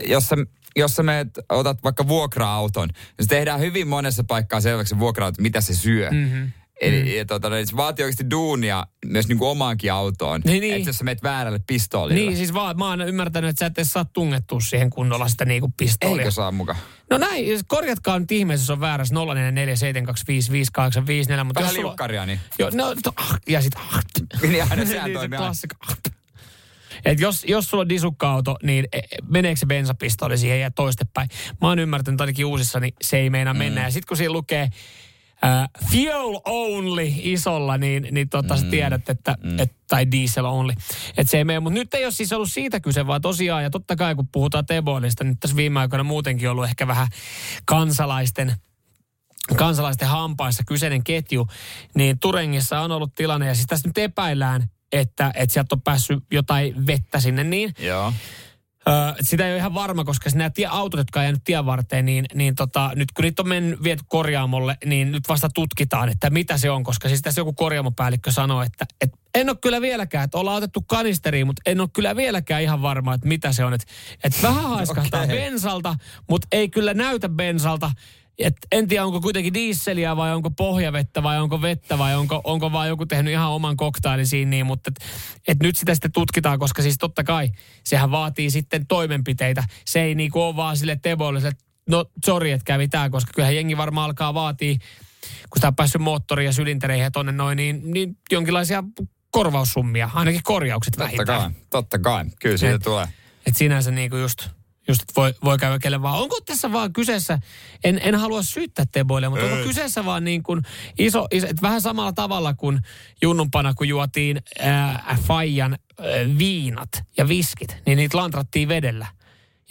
jos sä, jos sä meet, otat vaikka vuokra-auton, niin se tehdään hyvin monessa paikkaa selväksi se vuokra-auto, mitä se syö. Mhm. Eli mm. ja, tota, niin se vaatii oikeasti duunia myös niin kuin omaankin autoon. Niin, niin. Että jos sä meet väärälle pistoolille. Niin, siis vaan, mä oon ymmärtänyt, että sä et edes saa tungettua siihen kunnolla sitä niinku pistoolia. Eikö saa mukaan? No näin, korjatkaa nyt ihmeessä, jos on väärässä 0447255854, mutta Vähän liukkaria, niin. Joo, no, to, ah, ja sit... Ah, Niin aina sehän Niin, se toimii. Ah. Et jos, jos sulla on disukka-auto, niin e- meneekö se bensapistooli siihen ja toistepäin? Mä oon ymmärtänyt että ainakin uusissa, niin se ei meina mennä. Ja sitten kun siinä lukee äh, fuel only isolla, niin, niin tota mm. sä tiedät, että, mm. et, tai diesel only, että se ei mene. Mutta nyt ei ole siis ollut siitä kyse, vaan tosiaan, ja totta kai kun puhutaan Teboilista, niin tässä viime aikoina muutenkin ollut ehkä vähän kansalaisten kansalaisten hampaissa kyseinen ketju, niin Turengissa on ollut tilanne, ja siis tässä nyt epäillään, että, että sieltä on päässyt jotain vettä sinne niin. Joo. Öö, sitä ei ole ihan varma, koska nämä tie, autot, jotka on jäänyt tien varteen, niin, niin tota, nyt kun niitä on mennyt, viety korjaamolle, niin nyt vasta tutkitaan, että mitä se on. Koska siis tässä joku korjaamopäällikkö sanoi, että, että en ole kyllä vieläkään, että ollaan otettu kanisteriin, mutta en ole kyllä vieläkään ihan varma, että mitä se on. Että, että vähän haiskahtaa okay. bensalta, mutta ei kyllä näytä bensalta. Et en tiedä, onko kuitenkin diisseliä vai onko pohjavettä vai onko vettä vai onko, onko vaan joku tehnyt ihan oman koktailin siinä niin, mutta et, et nyt sitä sitten tutkitaan, koska siis totta kai sehän vaatii sitten toimenpiteitä. Se ei niinku ole vaan sille teboille, että no sori, että kävi tää, koska kyllähän jengi varmaan alkaa vaatii, kun sitä on päässyt moottoriin ja sylintereihin ja tonne noin, niin, niin jonkinlaisia korvaussummia, ainakin korjaukset vähintään. Totta kai, totta kai. Kyllä siitä et, tulee. Et sinänsä niinku just just voi, voi käydä kelle vaan. Onko tässä vaan kyseessä, en, en halua syyttää Teboille, mutta Ei. onko kyseessä vaan niin kuin iso, iso että vähän samalla tavalla kuin junnumpana, kun juotiin äh, Fajan äh, viinat ja viskit, niin niitä lantrattiin vedellä.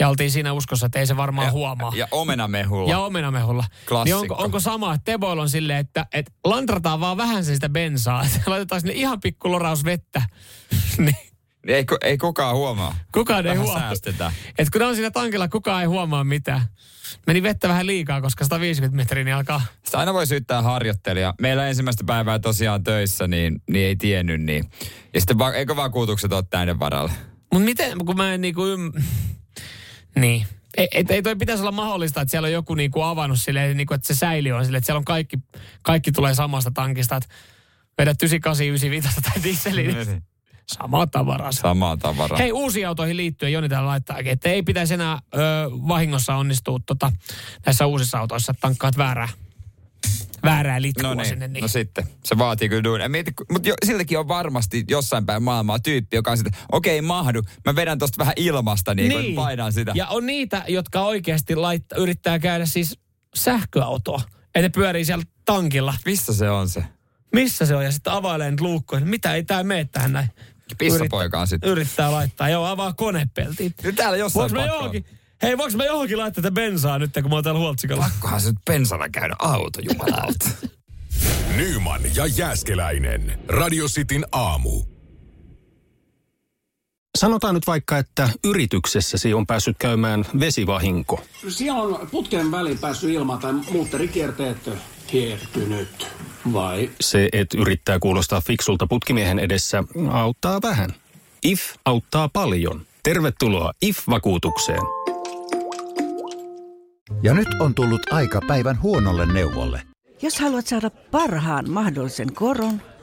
Ja oltiin siinä uskossa, että ei se varmaan ja, huomaa. Ja omenamehulla. Ja omenamehulla. Klassikko. Niin onko, onko sama, että Teboil on silleen, että, että lantrataan vaan vähän sen sitä bensaa. Että laitetaan sinne ihan pikku loraus vettä. niin ei, ei kukaan huomaa. Kukaan ei huomaa. säästetään. Et kun on siinä tankilla, kukaan ei huomaa mitään. Meni vettä vähän liikaa, koska 150 metriä niin alkaa. Sitä aina voi syyttää harjoittelija. Meillä ensimmäistä päivää tosiaan töissä, niin, niin ei tiennyt niin. Ja sitten va- eikö vakuutukset ole täyden varalle? Mutta miten, kun mä en niinku ym... Niin. Ei, ei, ei toi pitäisi olla mahdollista, että siellä on joku niinku avannut silleen, niinku, että se säili on silleen, että siellä on kaikki, kaikki tulee samasta tankista, että vedät 98, 95 tai dieseliin. Samaa tavaraa. Samaa tavaraa. Hei, uusiin autoihin liittyen Joni täällä laittaakin, että ei pitäisi enää ö, vahingossa onnistua tota, näissä uusissa autoissa, että tankkaat väärää väärää litkua no niin, sinne. Niin. No sitten, se vaatii kyllä duunia. Mutta siltäkin on varmasti jossain päin maailmaa tyyppi, joka on sitten, okei okay, mahdu, mä vedän tosta vähän ilmasta, niin, niin. painan sitä. Ja on niitä, jotka oikeasti laittaa, yrittää käydä siis sähköautoa. Ja ne pyörii siellä tankilla. Missä se on se? Missä se on? Ja sitten availee nyt luukkoja. Mitä ei tää mene tähän näin? Pissapoika on sitten. Yrittää laittaa. Joo, avaa konepeltiin. Nyt täällä jossain Voinko johonkin, Hei, voinko mä johonkin laittaa tätä bensaa nyt, kun mä oon täällä huoltsikalla? Pakkohan se nyt bensalla käydä auto, jumalauta. Nyman ja Jääskeläinen. Radio Cityn aamu. Sanotaan nyt vaikka, että yrityksessäsi on päässyt käymään vesivahinko. Siellä on putken väliin päässyt ilma tai muutterikierteet hiertynyt. Vai? Se, että yrittää kuulostaa fiksulta putkimiehen edessä, auttaa vähän. IF auttaa paljon. Tervetuloa IF-vakuutukseen. Ja nyt on tullut aika päivän huonolle neuvolle. Jos haluat saada parhaan mahdollisen koron,